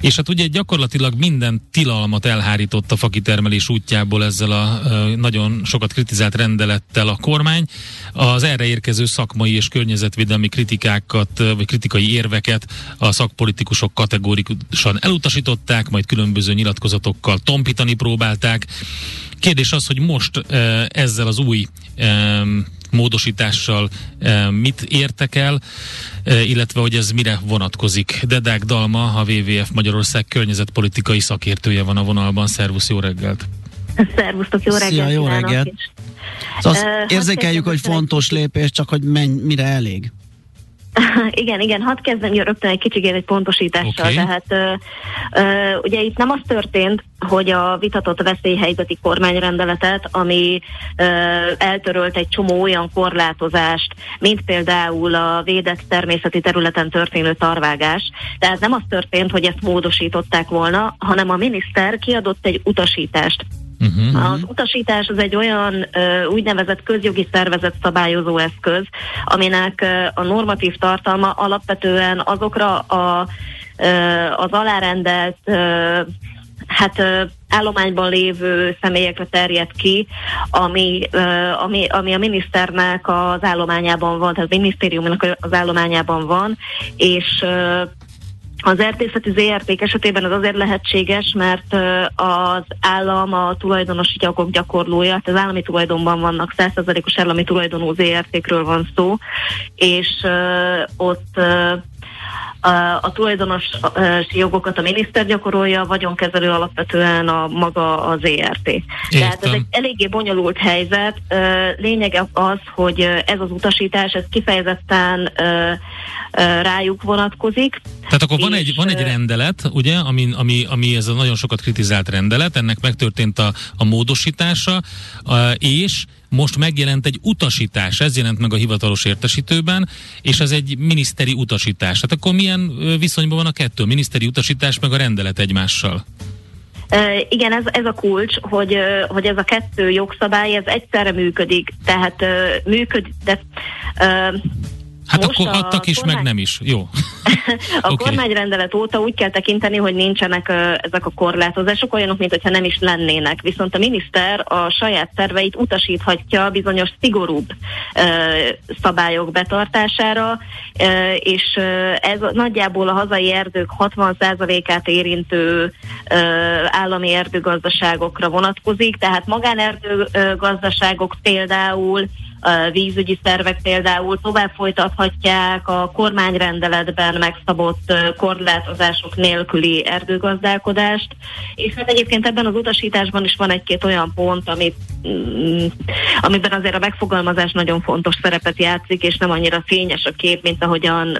és hát ugye gyakorlatilag minden tilalmat elhárított a fa kitermelés útjából ezzel a nagyon sokat kritizált rendelettel a kormány. Az erre érkező szakmai és környezetvédelmi kritikákat, vagy kritikai érveket a szakpolitikusok kategórikusan elutasították, majd különböző nyilatkozatokkal tompítani próbálták. Kérdés az, hogy most ezzel az új módosítással mit értek el, illetve hogy ez mire vonatkozik. Dedák Dalma, a WWF Magyarország környezetpolitikai szakértője van a vonalban. Szervusz, jó reggelt! Szervusztok, jó reggelt! Szia, jó reggelt! Szóval uh, érzékeljük, hogy fontos lépés, csak hogy menj, mire elég? igen, igen, hadd kezdem rögtön egy kicsit egy pontosítással. Okay. Tehát ö, ö, ugye itt nem az történt, hogy a vitatott veszélyhelyzeti kormányrendeletet, ami ö, eltörölt egy csomó olyan korlátozást, mint például a védett természeti területen történő tarvágás. Tehát nem az történt, hogy ezt módosították volna, hanem a miniszter kiadott egy utasítást Uh-huh. Az utasítás az egy olyan ö, úgynevezett közjogi szervezet szabályozó eszköz, aminek ö, a normatív tartalma alapvetően azokra a, ö, az alárendelt ö, hát ö, állományban lévő személyekre terjed ki, ami, ami, ami a miniszternek az állományában van, tehát a minisztériumnak az állományában van, és az erdészeti ZRT esetében ez azért lehetséges, mert az állam a tulajdonosi jogok gyakorlója, tehát az állami tulajdonban vannak 100%-os állami tulajdonú ZRT-kről van szó, és ott a, a tulajdonosi jogokat a miniszter gyakorolja, a vagyonkezelő alapvetően a maga az ERT. Értem. Tehát ez egy eléggé bonyolult helyzet. Lényege az, hogy ez az utasítás, ez kifejezetten rájuk vonatkozik. Tehát akkor van egy, van egy rendelet, ugye, ami, ami, ami ez a nagyon sokat kritizált rendelet, ennek megtörtént a, a módosítása, és most megjelent egy utasítás, ez jelent meg a hivatalos értesítőben, és ez egy miniszteri utasítás. Hát akkor milyen viszonyban van a kettő, a miniszteri utasítás meg a rendelet egymással? Uh, igen, ez, ez a kulcs, hogy, uh, hogy ez a kettő jogszabály, ez egyszerre működik, tehát uh, működik, de Hát Most akkor adtak is, kormány... meg nem is. Jó. a okay. kormányrendelet óta úgy kell tekinteni, hogy nincsenek uh, ezek a korlátozások, olyanok, mint hogyha nem is lennének. Viszont a miniszter a saját terveit utasíthatja bizonyos szigorúbb uh, szabályok betartására, uh, és uh, ez nagyjából a hazai erdők 60%-át érintő uh, állami erdőgazdaságokra vonatkozik, tehát magánerdőgazdaságok például vízügyi szervek például tovább folytathatják a kormányrendeletben megszabott korlátozások nélküli erdőgazdálkodást, és hát egyébként ebben az utasításban is van egy-két olyan pont, amit, mm, amiben azért a megfogalmazás nagyon fontos szerepet játszik, és nem annyira fényes a kép, mint ahogyan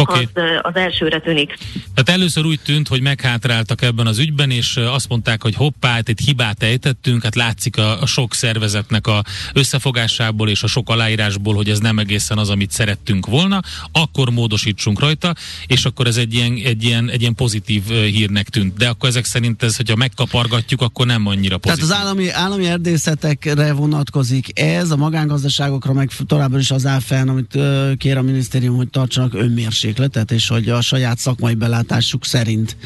okay. az, az elsőre tűnik. Tehát először úgy tűnt, hogy meghátráltak ebben az ügyben, és azt mondták, hogy hoppá, hát egy hibát ejtettünk, hát látszik a, a sok szervezetnek a összefogásából és a sok aláírásból, hogy ez nem egészen az, amit szerettünk volna, akkor módosítsunk rajta, és akkor ez egy ilyen, egy ilyen, egy ilyen pozitív hírnek tűnt. De akkor ezek szerint ez, hogyha megkapargatjuk, akkor nem annyira pozitív. Tehát az állami, állami erdészetekre vonatkozik ez, a magángazdaságokra meg továbbra is az áll fenn, amit kér a minisztérium, hogy tartsanak önmérsékletet mérsékletet, és hogy a saját szakmai belátásuk szerint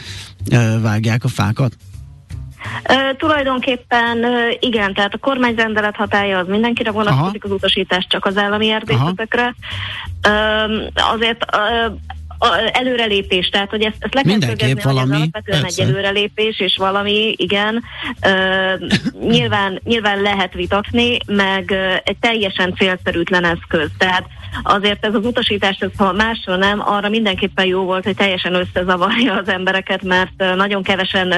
vágják a fákat? Uh, tulajdonképpen uh, igen, tehát a kormányrendelet hatája az mindenkire vonatkozik, az utasítás csak az állami erdészetekre. Uh, azért uh, előrelépés, tehát hogy ezt, ezt le kell szögezni, valami, hogy ez alapvetően persze. egy előrelépés, és valami, igen, uh, nyilván, nyilván lehet vitatni, meg uh, egy teljesen célszerűtlen eszköz. Tehát azért ez az utasítás, ez, ha másról nem, arra mindenképpen jó volt, hogy teljesen összezavarja az embereket, mert nagyon kevesen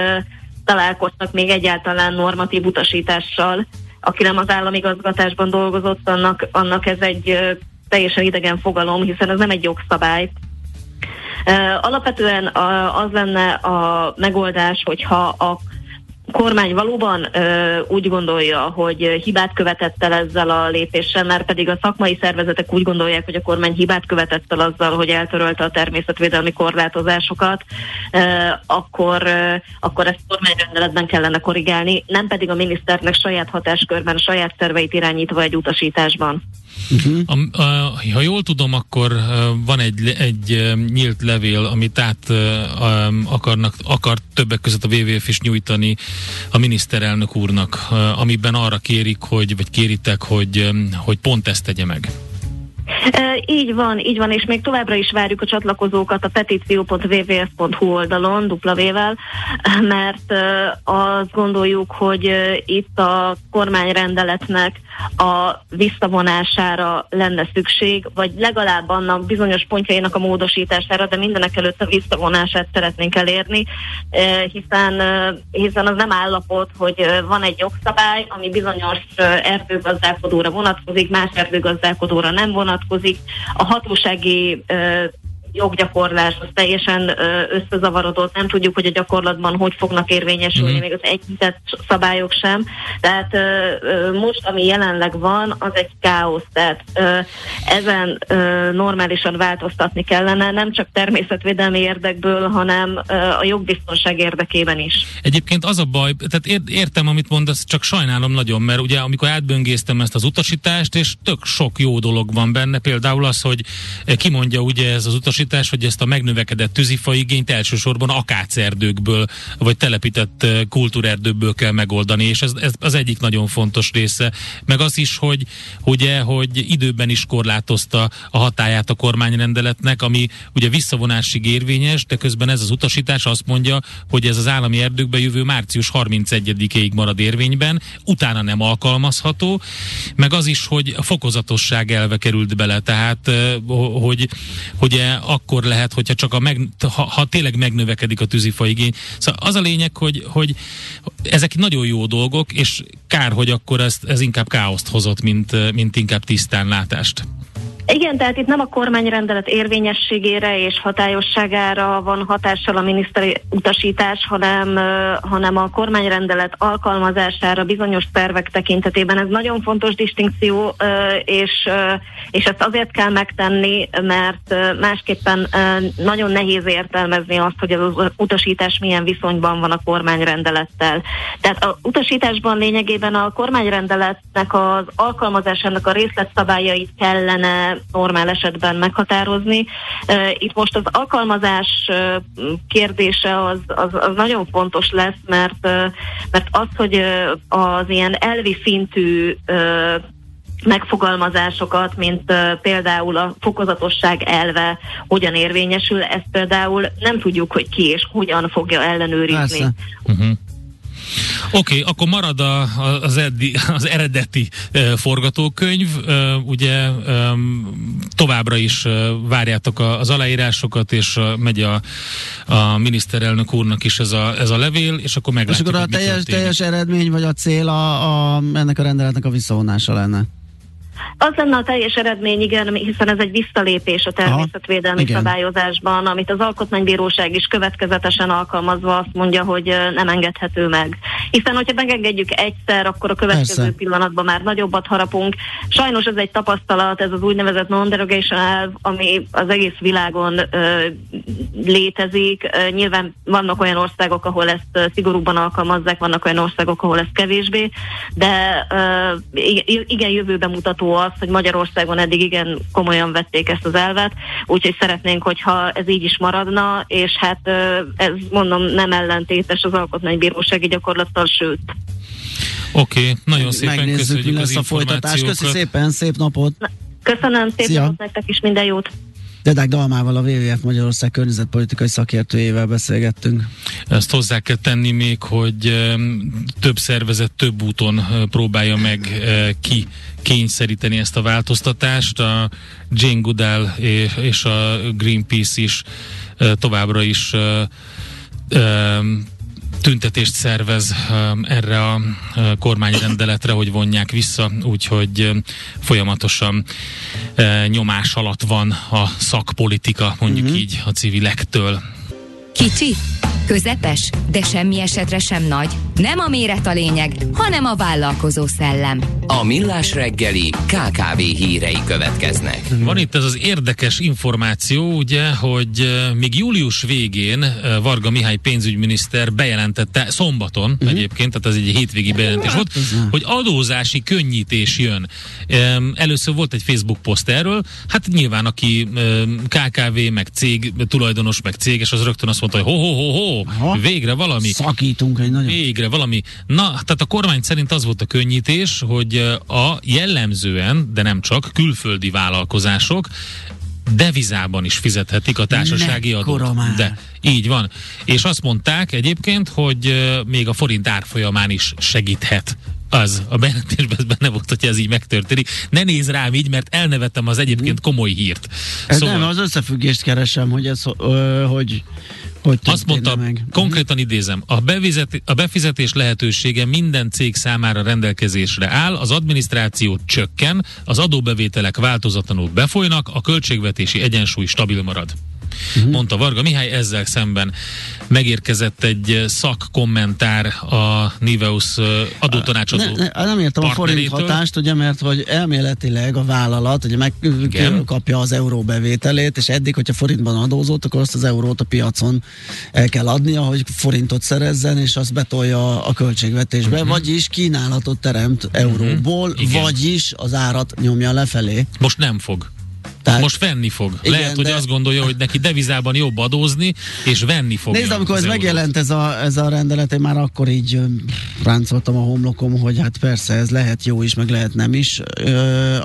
találkoztak még egyáltalán normatív utasítással. Aki nem az államigazgatásban dolgozott, annak, annak ez egy teljesen idegen fogalom, hiszen ez nem egy jogszabály. Alapvetően az lenne a megoldás, hogyha a kormány valóban ö, úgy gondolja, hogy hibát követett el ezzel a lépéssel, mert pedig a szakmai szervezetek úgy gondolják, hogy a kormány hibát követett el azzal, hogy eltörölte a természetvédelmi korlátozásokat, ö, akkor, ö, akkor ezt kormányrendeletben kellene korrigálni, nem pedig a miniszternek saját hatáskörben, saját szerveit irányítva egy utasításban. Uh-huh. A, a, ha jól tudom, akkor van egy, egy nyílt levél, amit át um, akarnak, akar többek között a WWF is nyújtani a miniszterelnök úrnak, amiben arra kérik, hogy, vagy kéritek, hogy, hogy pont ezt tegye meg. Így van, így van, és még továbbra is várjuk a csatlakozókat a petíció.wwf.hu oldalon, dupla mert azt gondoljuk, hogy itt a kormányrendeletnek a visszavonására lenne szükség, vagy legalább annak bizonyos pontjainak a módosítására, de mindenek előtt a visszavonását szeretnénk elérni, hiszen, hiszen az nem állapot, hogy van egy jogszabály, ami bizonyos erdőgazdálkodóra vonatkozik, más erdőgazdálkodóra nem vonatkozik. A hatósági joggyakorlás az teljesen összezavarodott, nem tudjuk, hogy a gyakorlatban hogy fognak érvényesülni, mm. még az egyített szabályok sem. Tehát most, ami jelenleg van, az egy káosz, tehát ezen normálisan változtatni kellene, nem csak természetvédelmi érdekből, hanem a jogbiztonság érdekében is. Egyébként az a baj, tehát értem, amit mondasz, csak sajnálom nagyon, mert ugye amikor átböngésztem ezt az utasítást, és tök sok jó dolog van benne, például az, hogy kimondja ugye ez az utasítás, utasítás, hogy ezt a megnövekedett tűzifaigényt elsősorban akácerdőkből, vagy telepített kultúrerdőkből kell megoldani, és ez, ez az egyik nagyon fontos része. Meg az is, hogy ugye, hogy időben is korlátozta a hatáját a kormányrendeletnek, ami ugye visszavonásig érvényes, de közben ez az utasítás azt mondja, hogy ez az állami erdőkbe jövő március 31-ig marad érvényben, utána nem alkalmazható, meg az is, hogy a fokozatosság elve került bele, tehát hogy, hogy akkor lehet, hogyha csak a meg, ha, ha tényleg megnövekedik a tűzifa igény. Szóval az a lényeg, hogy, hogy ezek nagyon jó dolgok, és kár, hogy akkor ezt, ez inkább káoszt hozott, mint, mint inkább tisztánlátást. Igen, tehát itt nem a kormányrendelet érvényességére és hatályosságára van hatással a miniszteri utasítás, hanem, hanem a kormányrendelet alkalmazására bizonyos szervek tekintetében. Ez nagyon fontos distinkció, és, és ezt azért kell megtenni, mert másképpen nagyon nehéz értelmezni azt, hogy az utasítás milyen viszonyban van a kormányrendelettel. Tehát az utasításban lényegében a kormányrendeletnek az alkalmazásának a részletszabályait kellene normál esetben meghatározni. Itt most az alkalmazás kérdése az, az, az nagyon fontos lesz, mert, mert az, hogy az ilyen elvi szintű megfogalmazásokat, mint uh, például a fokozatosság elve hogyan érvényesül, ezt például nem tudjuk, hogy ki és hogyan fogja ellenőrizni. Uh-huh. Oké, okay, akkor marad a, az, eddi, az eredeti e, forgatókönyv, e, ugye e, továbbra is e, várjátok a, az aláírásokat, és e, megy a, a miniszterelnök úrnak is ez a, ez a levél, és akkor meglátjuk, És akkor a teljes, teljes eredmény, vagy a cél a, a, ennek a rendeletnek a visszavonása lenne? Az lenne a teljes eredmény, igen, hiszen ez egy visszalépés a természetvédelmi Aha, szabályozásban, amit az Alkotmánybíróság is következetesen alkalmazva azt mondja, hogy nem engedhető meg. Hiszen, hogyha megengedjük egyszer, akkor a következő Persze. pillanatban már nagyobbat harapunk. Sajnos ez egy tapasztalat, ez az úgynevezett non-derogation elv, ami az egész világon ö, létezik. Nyilván vannak olyan országok, ahol ezt szigorúban alkalmazzák, vannak olyan országok, ahol ez kevésbé, de ö, igen, jövőben mutató az, hogy Magyarországon eddig igen komolyan vették ezt az elvet, úgyhogy szeretnénk, hogyha ez így is maradna, és hát ez mondom nem ellentétes az alkotmánybírósági gyakorlattal, sőt. Oké, okay, nagyon szépen Megnézzük, köszönjük mi lesz a folytatás. Köszönjük szépen, szép napot! Na, köszönöm, szép Szia. napot nektek is, minden jót! Dedák Dalmával, a WWF Magyarország környezetpolitikai szakértőjével beszélgettünk. Ezt hozzá kell tenni még, hogy több szervezet több úton próbálja meg ki kényszeríteni ezt a változtatást. A Jane Goodall és a Greenpeace is továbbra is tüntetést szervez erre a kormányrendeletre, hogy vonják vissza, úgyhogy folyamatosan nyomás alatt van a szakpolitika, mondjuk uh-huh. így a civilektől. Kicsi, közepes, de semmi esetre sem nagy. Nem a méret a lényeg, hanem a vállalkozó szellem. A Millás reggeli KKV hírei következnek. Van itt ez az érdekes információ, ugye, hogy még július végén Varga Mihály pénzügyminiszter bejelentette szombaton uh-huh. egyébként, tehát ez egy hétvégi bejelentés volt, hogy adózási könnyítés jön. Először volt egy Facebook poszt erről, hát nyilván aki KKV, meg cég, tulajdonos, meg céges, az rögtön azt mondta, hogy ho, ho, ho, ho végre valami. Szakítunk egy nagyon. Végre valami. Na, tehát a kormány szerint az volt a könnyítés, hogy a jellemzően, de nem csak, külföldi vállalkozások devizában is fizethetik a társasági adót. Már. De így van. És azt mondták egyébként, hogy még a forint árfolyamán is segíthet az, a bejelentésben benne volt, hogy ez így megtörténik. Ne néz rám így, mert elnevettem az egyébként komoly hírt. Ez szóval... Nem, az összefüggést keresem, hogy ez, ö, hogy hogy Azt mondta, meg? konkrétan idézem, a, bevizet, a befizetés lehetősége minden cég számára rendelkezésre áll, az adminisztráció csökken, az adóbevételek változatlanul befolynak, a költségvetési egyensúly stabil marad uh-huh. mondta Varga Mihály, ezzel szemben megérkezett egy szakkommentár a Niveus adótanácsadó ne, ne, Nem értem a forint hatást, ugye, mert hogy elméletileg a vállalat ugye megkapja az euró bevételét, és eddig, hogyha forintban adózott, akkor azt az eurót a piacon el kell adnia, hogy forintot szerezzen, és azt betolja a költségvetésbe, uh-huh. vagyis kínálatot teremt euróból, uh-huh. vagyis az árat nyomja lefelé. Most nem fog. Tehát, Most venni fog. Igen, Lehet, hogy de... azt gondolja, hogy neki devizában jobb adózni, és venni fog. Nézd, amikor ez megjelent ez a, ez a rendelet, én már akkor így ráncoltam a homlokom, hogy hát persze ez lehet jó is, meg lehet nem is.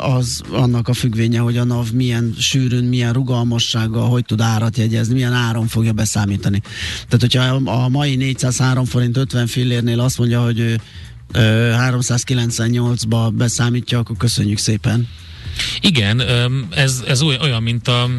Az annak a függvénye, hogy a NAV milyen sűrűn, milyen rugalmassággal, hogy tud árat jegyezni, milyen áron fogja beszámítani. Tehát, hogyha a mai 403 forint 50 fillérnél azt mondja, hogy ő 398-ba beszámítja, akkor köszönjük szépen. Igen, ez, ez olyan, mint a,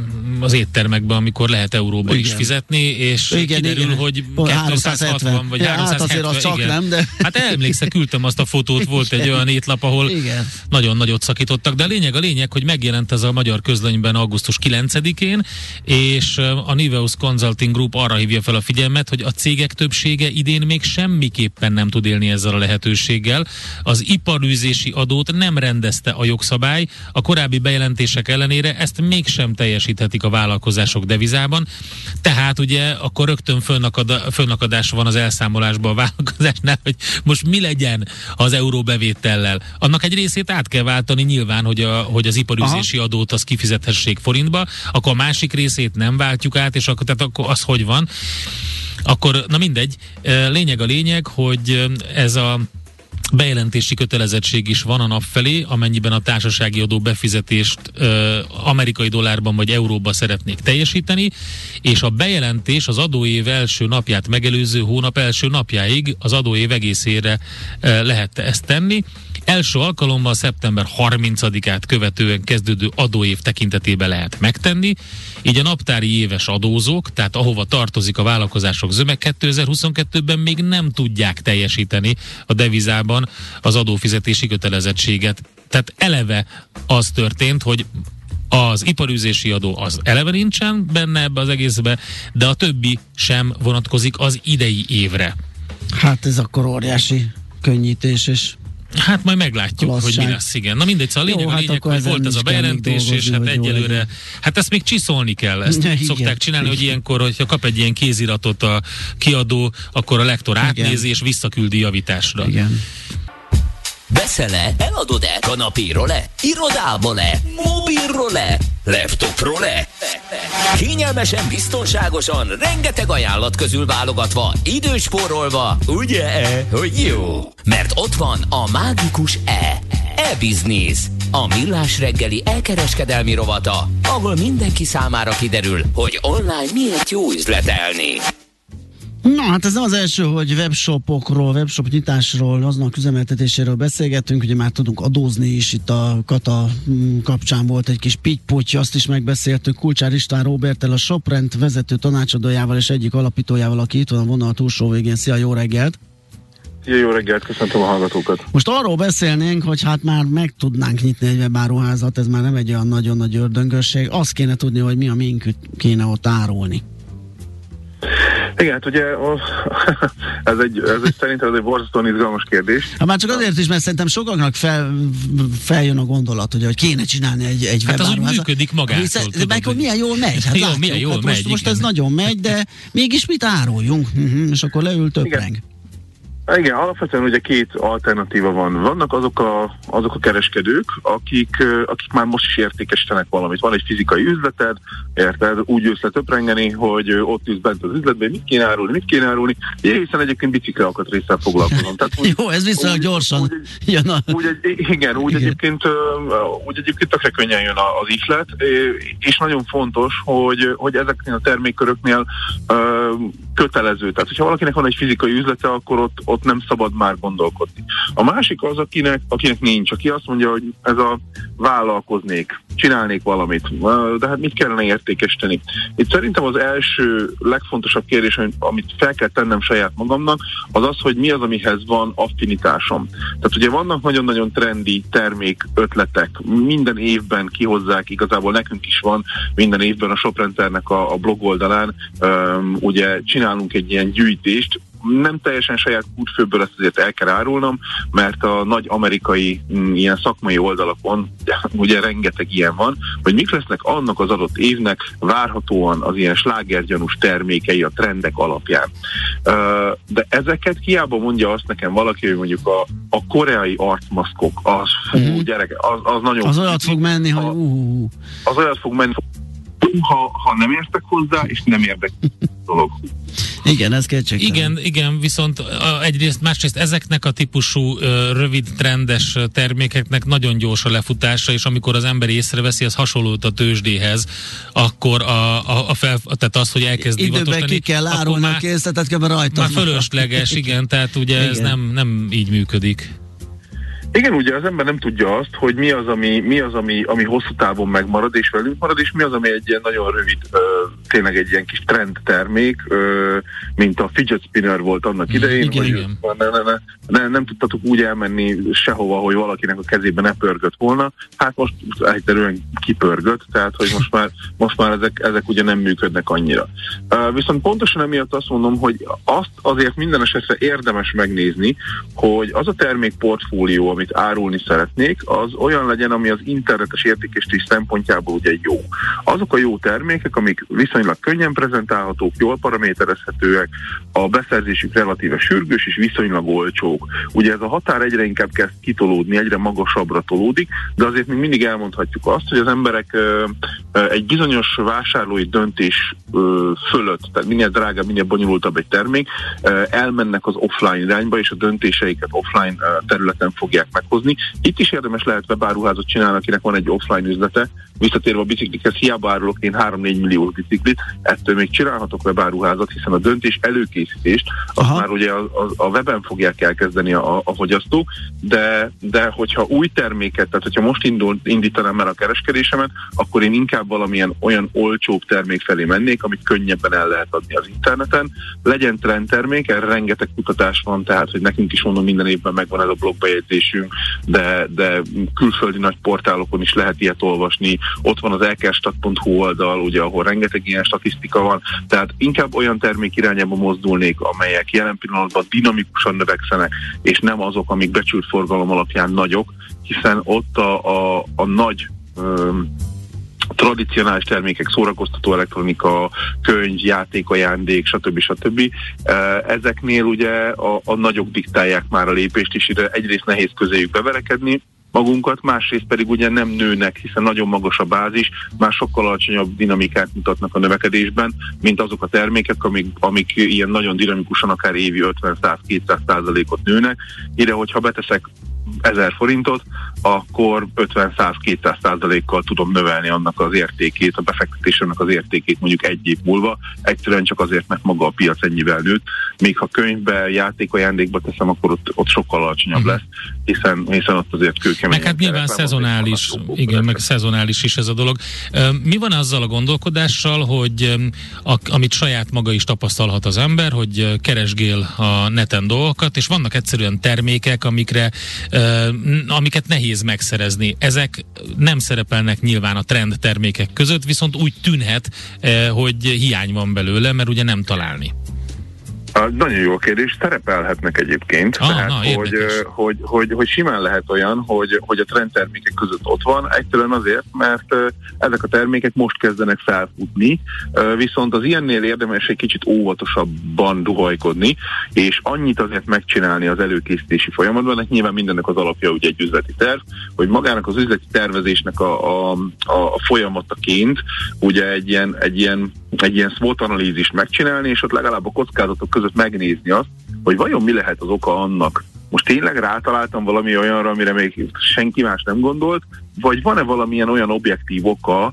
az éttermekben, amikor lehet euróba igen. is fizetni, és igen, kiderül, igen. hogy 260 vagy ja, 370. Hát csak igen. nem, de... Hát emlékszek, küldtem azt a fotót, volt egy olyan étlap, ahol igen. nagyon nagyot szakítottak, de a lényeg a lényeg, hogy megjelent ez a magyar közlönyben augusztus 9-én, és a Niveus Consulting Group arra hívja fel a figyelmet, hogy a cégek többsége idén még semmiképpen nem tud élni ezzel a lehetőséggel. Az iparűzési adót nem rendezte a jogszabály, a korábbi bejelentések ellenére ezt mégsem teljesíthetik a vállalkozások devizában, tehát ugye akkor rögtön fönnakadás van az elszámolásban a vállalkozásnál, hogy most mi legyen az euróbevétellel. Annak egy részét át kell váltani nyilván, hogy, a, hogy az iparüzési Aha. adót az kifizethessék forintba, akkor a másik részét nem váltjuk át, és akkor, tehát akkor az hogy van. Akkor, na mindegy, lényeg a lényeg, hogy ez a bejelentési kötelezettség is van a nap felé, amennyiben a társasági adó befizetést ö, amerikai dollárban vagy euróba szeretnék teljesíteni, és a bejelentés az adóév első napját megelőző hónap első napjáig az adóév egészére ö, lehet ezt tenni. Első alkalommal szeptember 30-át követően kezdődő adóév tekintetében lehet megtenni, így a naptári éves adózók, tehát ahova tartozik a vállalkozások zöme 2022-ben még nem tudják teljesíteni a devizában az adófizetési kötelezettséget. Tehát eleve az történt, hogy az iparűzési adó az eleve nincsen benne ebbe az egészbe, de a többi sem vonatkozik az idei évre. Hát ez akkor óriási könnyítés, és Hát majd meglátjuk, Lasság. hogy mi lesz, igen. Na mindegy, szóval a lényeg, Jó, a hát lényeg hogy volt ez a bejelentés, dolgozni, és hát egyelőre, hát ezt még csiszolni kell, ezt ne, szokták igen, csinálni, igen. hogy ilyenkor, hogyha kap egy ilyen kéziratot a kiadó, akkor a lektor átnézi, és visszaküldi javításra. Igen. Veszel-e? Eladod-e? Kanapéról-e? Irodából-e? Mobilról-e? Laptopról-e? Kényelmesen, biztonságosan, rengeteg ajánlat közül válogatva, időspórolva, ugye hogy jó? Mert ott van a mágikus E. E-Business. A millás reggeli elkereskedelmi rovata, ahol mindenki számára kiderül, hogy online miért jó üzletelni. Na, hát ez nem az első, hogy webshopokról, webshop nyitásról, aznak üzemeltetéséről beszélgettünk, ugye már tudunk adózni is, itt a Kata mm, kapcsán volt egy kis pitty azt is megbeszéltük, Kulcsár István Robertel, a Shoprend vezető tanácsadójával és egyik alapítójával, aki itt van a vonal túlsó végén. Szia, jó reggelt! Szia, jó reggelt, köszöntöm a hallgatókat. Most arról beszélnénk, hogy hát már meg tudnánk nyitni egy webáruházat, ez már nem egy olyan nagyon nagy ördöngösség. Azt kéne tudni, hogy mi a mink kéne ott árulni. Igen, hát ugye ez egy, ez egy szerintem ez egy borzasztóan izgalmas kérdés. Hát már csak azért is, mert szerintem sokaknak fel, feljön a gondolat, hogy, hogy kéne csinálni egy, egy Hát az úgy működik magától. Hiszen, tudod, meg hogy milyen jól megy. Hát jó, látjuk, milyen jól hát megy, most, most ez nagyon megy, de mégis mit áruljunk? Uh-huh, és akkor leül töpreng. Igen. Igen, alapvetően ugye két alternatíva van. Vannak azok a, azok a kereskedők, akik, akik már most is értékesítenek valamit. Van egy fizikai üzleted, érted, úgy jössz le töprengeni, hogy ott ülsz bent az üzletben, mit kéne árulni, mit kéne árulni. Én hiszen egyébként bicikli részsel foglalkozom. Tehát úgy, Jó, ez viszonylag gyorsan úgy, jön a... úgy egy, Igen, úgy igen. egyébként, úgy egyébként tökre könnyen jön az islet, és nagyon fontos, hogy, hogy ezeknél a termékköröknél kötelező. Tehát, hogyha valakinek van egy fizikai üzlete, akkor ott, ott nem szabad már gondolkodni. A másik az, akinek, akinek nincs, aki azt mondja, hogy ez a vállalkoznék, csinálnék valamit, de hát mit kellene értékesíteni? Itt szerintem az első, legfontosabb kérdés, amit fel kell tennem saját magamnak, az az, hogy mi az, amihez van affinitásom. Tehát ugye vannak nagyon-nagyon trendi termék ötletek, minden évben kihozzák, igazából nekünk is van minden évben a Shoprenternek a, a blog oldalán, um, ugye csinál csinálunk egy ilyen gyűjtést, nem teljesen saját kútfőből ezt azért el kell árulnom, mert a nagy amerikai m, ilyen szakmai oldalakon ugye rengeteg ilyen van, hogy mik lesznek annak az adott évnek várhatóan az ilyen slágergyanús termékei a trendek alapján. De ezeket hiába mondja azt nekem valaki, hogy mondjuk a, a koreai arcmaszkok, az fú, uh-huh. gyerek, az, az nagyon... Az olyat fog menni, hogy uh, Az olyat fog menni, ha, ha nem értek hozzá, és nem érdek dolog. Igen, ez kétségtelen. Igen, igen, viszont egyrészt, másrészt ezeknek a típusú rövid trendes termékeknek nagyon gyors a lefutása, és amikor az ember észreveszi, az hasonlót a tőzsdéhez, akkor a, a, a fel, tehát az, hogy elkezd Időben ki kell árulni a készletet, rajta. Már fölösleges, igen, tehát ugye igen. ez nem, nem így működik. Igen, ugye az ember nem tudja azt, hogy mi az, ami, mi az, ami, ami hosszú távon megmarad és velünk marad, és mi az, ami egy ilyen nagyon rövid, ö, tényleg egy ilyen kis trend termék, ö, mint a fidget spinner volt annak mm, idején, igen, hogy igen. Ne, ne, ne, ne, nem tudtatok úgy elmenni sehova, hogy valakinek a kezében ne pörgött volna. Hát most egyszerűen kipörgött, tehát hogy most már, most már ezek, ezek ugye nem működnek annyira. Uh, viszont pontosan emiatt azt mondom, hogy azt azért minden esetre érdemes megnézni, hogy az a termékportfólió, amit árulni szeretnék, az olyan legyen, ami az internetes értékesítés szempontjából ugye jó. Azok a jó termékek, amik viszonylag könnyen prezentálhatók, jól paraméterezhetőek, a beszerzésük relatíve sürgős és viszonylag olcsók. Ugye ez a határ egyre inkább kezd kitolódni, egyre magasabbra tolódik, de azért még mindig elmondhatjuk azt, hogy az emberek egy bizonyos vásárlói döntés fölött, tehát minél drágább, minél bonyolultabb egy termék, elmennek az offline irányba, és a döntéseiket offline területen fogják meghozni. Itt is érdemes lehet webáruházat csinálni, akinek van egy offline üzlete. Visszatérve a biciklikhez, hiába árulok én 3-4 millió biciklit, ettől még csinálhatok webáruházat, hiszen a döntés előkészítést, az Aha. már ugye a, a, a weben fogják elkezdeni a, a fogyasztók, de, de hogyha új terméket, tehát hogyha most indul, indítanám el a kereskedésemet, akkor én inkább valamilyen olyan olcsóbb termék felé mennék, amit könnyebben el lehet adni az interneten. Legyen trendtermék, erre rengeteg kutatás van, tehát hogy nekünk is mondom minden évben megvan ez a blogbejegyzésünk, de, de külföldi nagy portálokon is lehet ilyet olvasni. Ott van az elkerstat.hu oldal, ugye, ahol rengeteg ilyen statisztika van. Tehát inkább olyan termék irányába mozdulnék, amelyek jelen pillanatban dinamikusan növekszenek, és nem azok, amik becsült forgalom alapján nagyok, hiszen ott a, a, a nagy öm, tradicionális termékek, szórakoztató elektronika, könyv, játékajándék, stb. stb. Ezeknél ugye a, a nagyok diktálják már a lépést, és ide egyrészt nehéz közéjük beverekedni, magunkat, másrészt pedig ugye nem nőnek, hiszen nagyon magas a bázis, már sokkal alacsonyabb dinamikát mutatnak a növekedésben, mint azok a termékek, amik, amik ilyen nagyon dinamikusan akár évi 50-100-200 százalékot nőnek. Ide, hogyha beteszek 1000 forintot, akkor 50-100-200 százalékkal tudom növelni annak az értékét, a befektetésemnek az értékét mondjuk egy év múlva, egyszerűen csak azért, mert maga a piac ennyivel nőtt. Még ha könyvbe, játékajándékba teszem, akkor ott, ott sokkal alacsonyabb uh-huh. lesz, hiszen, hiszen ott azért kőkemény. Meg hát nyilván szezonális, igen, meg szezonális is ez a dolog. Mi van azzal a gondolkodással, hogy a, amit saját maga is tapasztalhat az ember, hogy keresgél a neten dolgokat, és vannak egyszerűen termékek, amikre amiket nehéz megszerezni. Ezek nem szerepelnek nyilván a trend termékek között, viszont úgy tűnhet, hogy hiány van belőle, mert ugye nem találni. Nagyon jó kérdés, szerepelhetnek egyébként, ah, tehát na, hogy, hogy, hogy, hogy simán lehet olyan, hogy, hogy a trendtermékek között ott van, egyszerűen azért, mert ezek a termékek most kezdenek felfutni, viszont az ilyennél érdemes egy kicsit óvatosabban duhajkodni, és annyit azért megcsinálni az előkészítési folyamatban, hogy nyilván mindennek az alapja ugye egy üzleti terv, hogy magának az üzleti tervezésnek a, a, a folyamataként ugye egy ilyen, egy ilyen, egy ilyen SWOT analízist megcsinálni, és ott legalább a kockázatok között megnézni azt, hogy vajon mi lehet az oka annak, most tényleg rátaláltam valami olyanra, amire még senki más nem gondolt, vagy van-e valamilyen olyan objektív oka,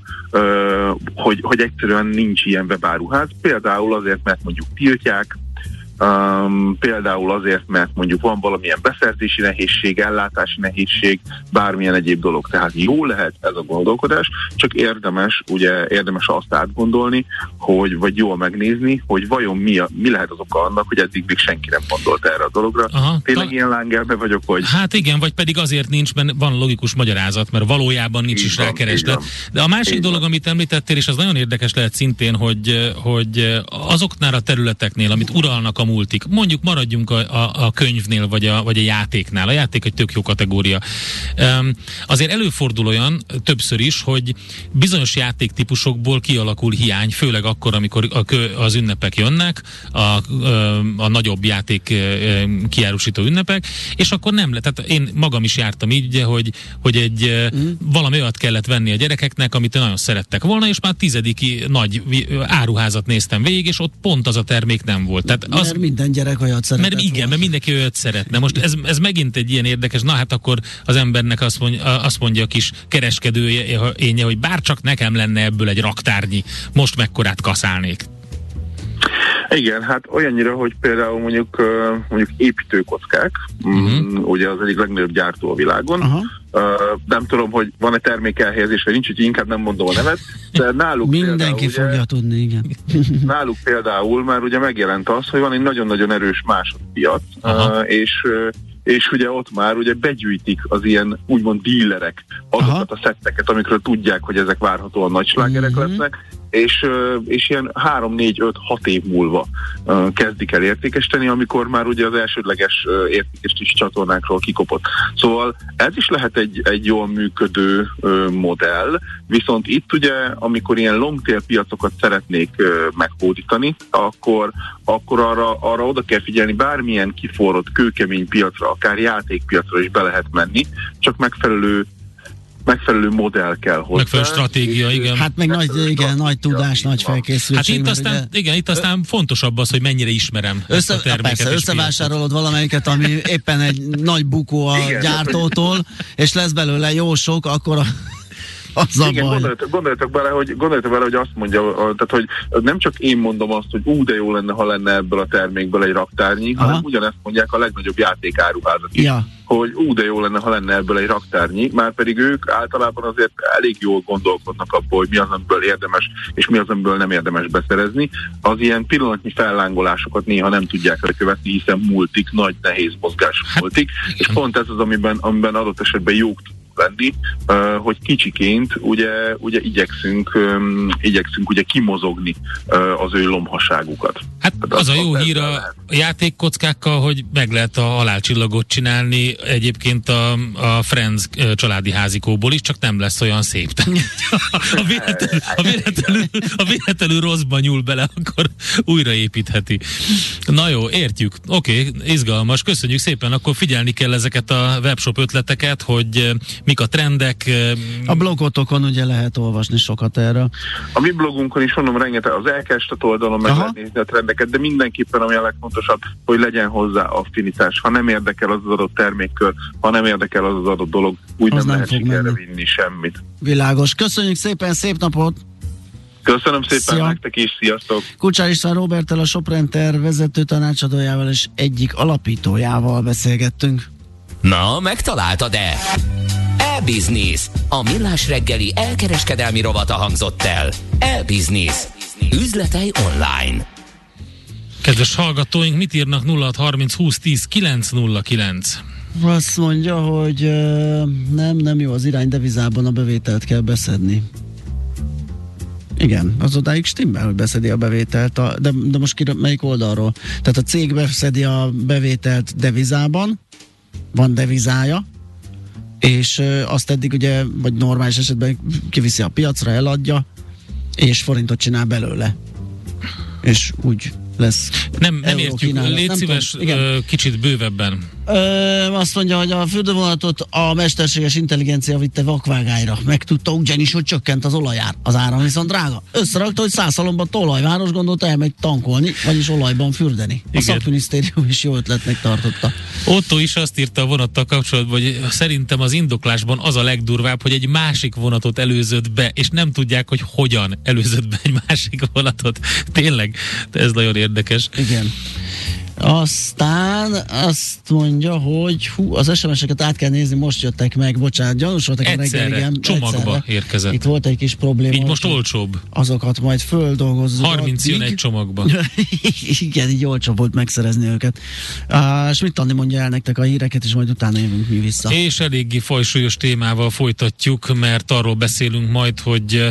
hogy, hogy egyszerűen nincs ilyen webáruház, például azért, mert mondjuk tiltják, um, például azért, mert mondjuk van valamilyen beszerzési nehézség, ellátási nehézség, bármilyen egyéb dolog. Tehát jó lehet ez a gondolkodás, csak érdemes, ugye érdemes azt átgondolni, hogy vagy jól megnézni, hogy vajon mi, a, mi lehet az oka annak, hogy eddig még senki nem gondolt erre a dologra. Aha, Tényleg ta... ilyen lángelme vagyok, hogy... Hát igen, vagy pedig azért nincs, mert van logikus magyarázat, mert valójában nincs is rá kereslet. De a másik dolog, amit említettél, és az nagyon érdekes lehet szintén, hogy, hogy azoknál a területeknél, amit uralnak a multik, mondjuk maradjunk a, a, a könyvnél, vagy a, vagy a játéknál. A játék egy tök jó kategória. Um, azért előfordul olyan többször is, hogy bizonyos játéktípusokból kialakul hiány, főleg akkor, amikor a kö, az ünnepek jönnek, a, a, a nagyobb játék kiárusító ünnepek, és akkor nem lehet. Tehát én magam is jártam így, hogy, hogy egy mm. valami olyat kellett venni a gyerekeknek, amit nagyon szerettek volna, és már tizediki nagy áruházat néztem végig, és ott pont az a termék nem volt. Tehát az, mert minden gyerek olyat szeretne. Mert igen, volna. mert mindenki olyat szeretne. Most ez, ez megint egy ilyen érdekes, na hát akkor az embernek azt mondja, azt mondja a kis kereskedője, hogy bárcsak nekem lenne ebből egy raktárnyi, most mekkorát kaszálnék. Igen, hát olyannyira, hogy például mondjuk, mondjuk építőkockák, uh-huh. ugye az egyik legnagyobb gyártó a világon, uh-huh. Uh, nem tudom, hogy van-e termékelhelyezés, vagy nincs, hogy inkább nem mondom a nevet, de náluk Mindenki például, fogja ugye, tudni, igen. náluk például már ugye megjelent az, hogy van egy nagyon-nagyon erős másodpiac, uh, és és ugye ott már ugye begyűjtik az ilyen úgymond dílerek azokat Aha. a szetteket, amikről tudják, hogy ezek várhatóan nagy slágerek mm-hmm. lesznek, és, és ilyen 3-4-5-6 év múlva kezdik el értékesíteni, amikor már ugye az elsődleges értékesítési csatornákról kikopott. Szóval ez is lehet egy, egy jól működő modell, viszont itt ugye, amikor ilyen longtail piacokat szeretnék meghódítani, akkor, akkor arra, arra oda kell figyelni, bármilyen kiforrott, kőkemény piacra, akár játékpiacra is be lehet menni, csak megfelelő megfelelő modell kell hozzá. Megfelelő stratégia, igen. Hát meg nagy, igen, nagy tudás, nagy felkészültség. Hát itt aztán, ugye... igen, itt aztán fontosabb az, hogy mennyire ismerem Össze, ezt a terméket persze, összevásárolod valamelyiket, ami éppen egy nagy bukó a igen, gyártótól, és lesz belőle jó sok, akkor a az a Igen, baj. Gondoljatok, gondoljatok, bele, hogy, gondoljatok bele, hogy azt mondja, tehát hogy nem csak én mondom azt, hogy ú, de jó lenne, ha lenne ebből a termékből egy raktárnyi, Aha. hanem ugyanezt mondják a legnagyobb játékáruházak is. Ja. Hogy ú, de jó lenne, ha lenne ebből egy raktárnyi, már pedig ők általában azért elég jól gondolkodnak abból, hogy mi az, amiből érdemes, és mi az, amiből nem érdemes beszerezni. Az ilyen pillanatnyi fellángolásokat néha nem tudják követni, hiszen multik, nagy, nehéz mozgás hát, multik, és pont ez az, amiben, amiben adott esetben jók lenni, hogy kicsiként ugye, ugye igyekszünk, igyekszünk ugye kimozogni az ő lombhaságukat. Hát Tehát az, az a jó hír a játékkockákkal, hogy meg lehet a halálcsillagot csinálni egyébként a, a Friends családi házikóból is, csak nem lesz olyan szép. ha véletlenül, ha véletlenül, ha véletlenül rosszba nyúl bele, akkor újraépítheti. Na jó, értjük. Oké, okay, izgalmas. Köszönjük szépen. Akkor figyelni kell ezeket a webshop ötleteket, hogy mik a trendek. A blogotokon ugye lehet olvasni sokat erről. A mi blogunkon is mondom, rengeteg az elkezdett oldalon meg lehet nézni a trendeket, de mindenképpen ami a legfontosabb, hogy legyen hozzá affinitás. Ha nem érdekel az az adott termékkör, ha nem érdekel az az adott dolog, úgy az nem, nem lehet sikerre vinni semmit. Világos. Köszönjük szépen, szép napot! Köszönöm szépen Szia. nektek is, sziasztok! Kucsár István Robertel, a Soprenter vezető tanácsadójával és egyik alapítójával beszélgettünk. Na, megtaláltad-e? E-Business. A millás reggeli elkereskedelmi rovata hangzott el. E-Business. Üzletei online. Kedves hallgatóink, mit írnak 0630 20 10 909? Azt mondja, hogy nem, nem jó az irány, devizában a bevételt kell beszedni. Igen, az odáig stimmel, hogy beszedi a bevételt, a, de, de most kire, melyik oldalról? Tehát a cég beszedi a bevételt devizában, van devizája, és azt eddig ugye, vagy normális esetben kiviszi a piacra, eladja, és forintot csinál belőle. És úgy lesz. Nem, nem értjük, légy nem szíves, tudom, kicsit bővebben. Ö, azt mondja, hogy a fürdővonatot a mesterséges intelligencia vitte vakvágályra. Megtudta ugyanis, hogy csökkent az olajár. Az áram viszont drága. Összerakta, hogy százszalomban tolajváros gondolta elmegy tankolni, vagyis olajban fürdeni. A Igen. szakminisztérium is jó ötletnek tartotta. Otto is azt írta a vonattal kapcsolatban, hogy szerintem az indoklásban az a legdurvább, hogy egy másik vonatot előzött be, és nem tudják, hogy hogyan előzött be egy másik vonatot. Tényleg, ez nagyon érdekes. Igen. Aztán azt mondja, hogy hú, az SMS-eket át kell nézni, most jöttek meg, bocsánat, gyanús voltak egyszerre, reggel, igen, csomagba egyszerre. érkezett. Itt volt egy kis probléma. Így most olcsóbb. Azokat majd földolgozzuk. 30 jön addig. egy csomagba. igen, így olcsóbb volt megszerezni őket. Uh, Schmidt Andi mondja el nektek a híreket, és majd utána jövünk mi vissza. És eléggé fajsúlyos témával folytatjuk, mert arról beszélünk majd, hogy eh,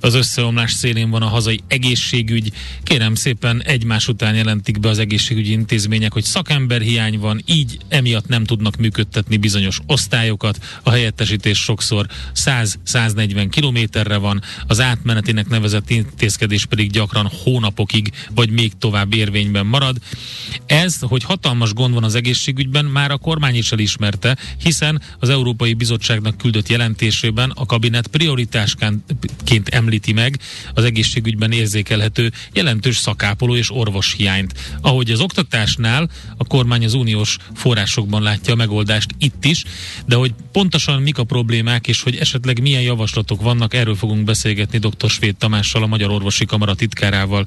az összeomlás szélén van a hazai egészségügy. Kérem szépen egymás után jelentik be az egészségügyi intézmények, hogy szakemberhiány van, így emiatt nem tudnak működtetni bizonyos osztályokat. A helyettesítés sokszor 100-140 kilométerre van, az átmenetinek nevezett intézkedés pedig gyakran hónapokig vagy még tovább érvényben marad. Ez, hogy hatalmas gond van az egészségügyben, már a kormány is elismerte, hiszen az Európai Bizottságnak küldött jelentésében a kabinet prioritásként említi meg az egészségügyben érzékelhető jelentős szakápoló és orvos hiányt. Ahogy az oktatásnál a kormány az uniós forrásokban látja a megoldást itt is, de hogy pontosan mik a problémák és hogy esetleg milyen javaslatok vannak, erről fogunk beszélgetni dr. Svéd Tamással, a Magyar Orvosi Kamara titkárával.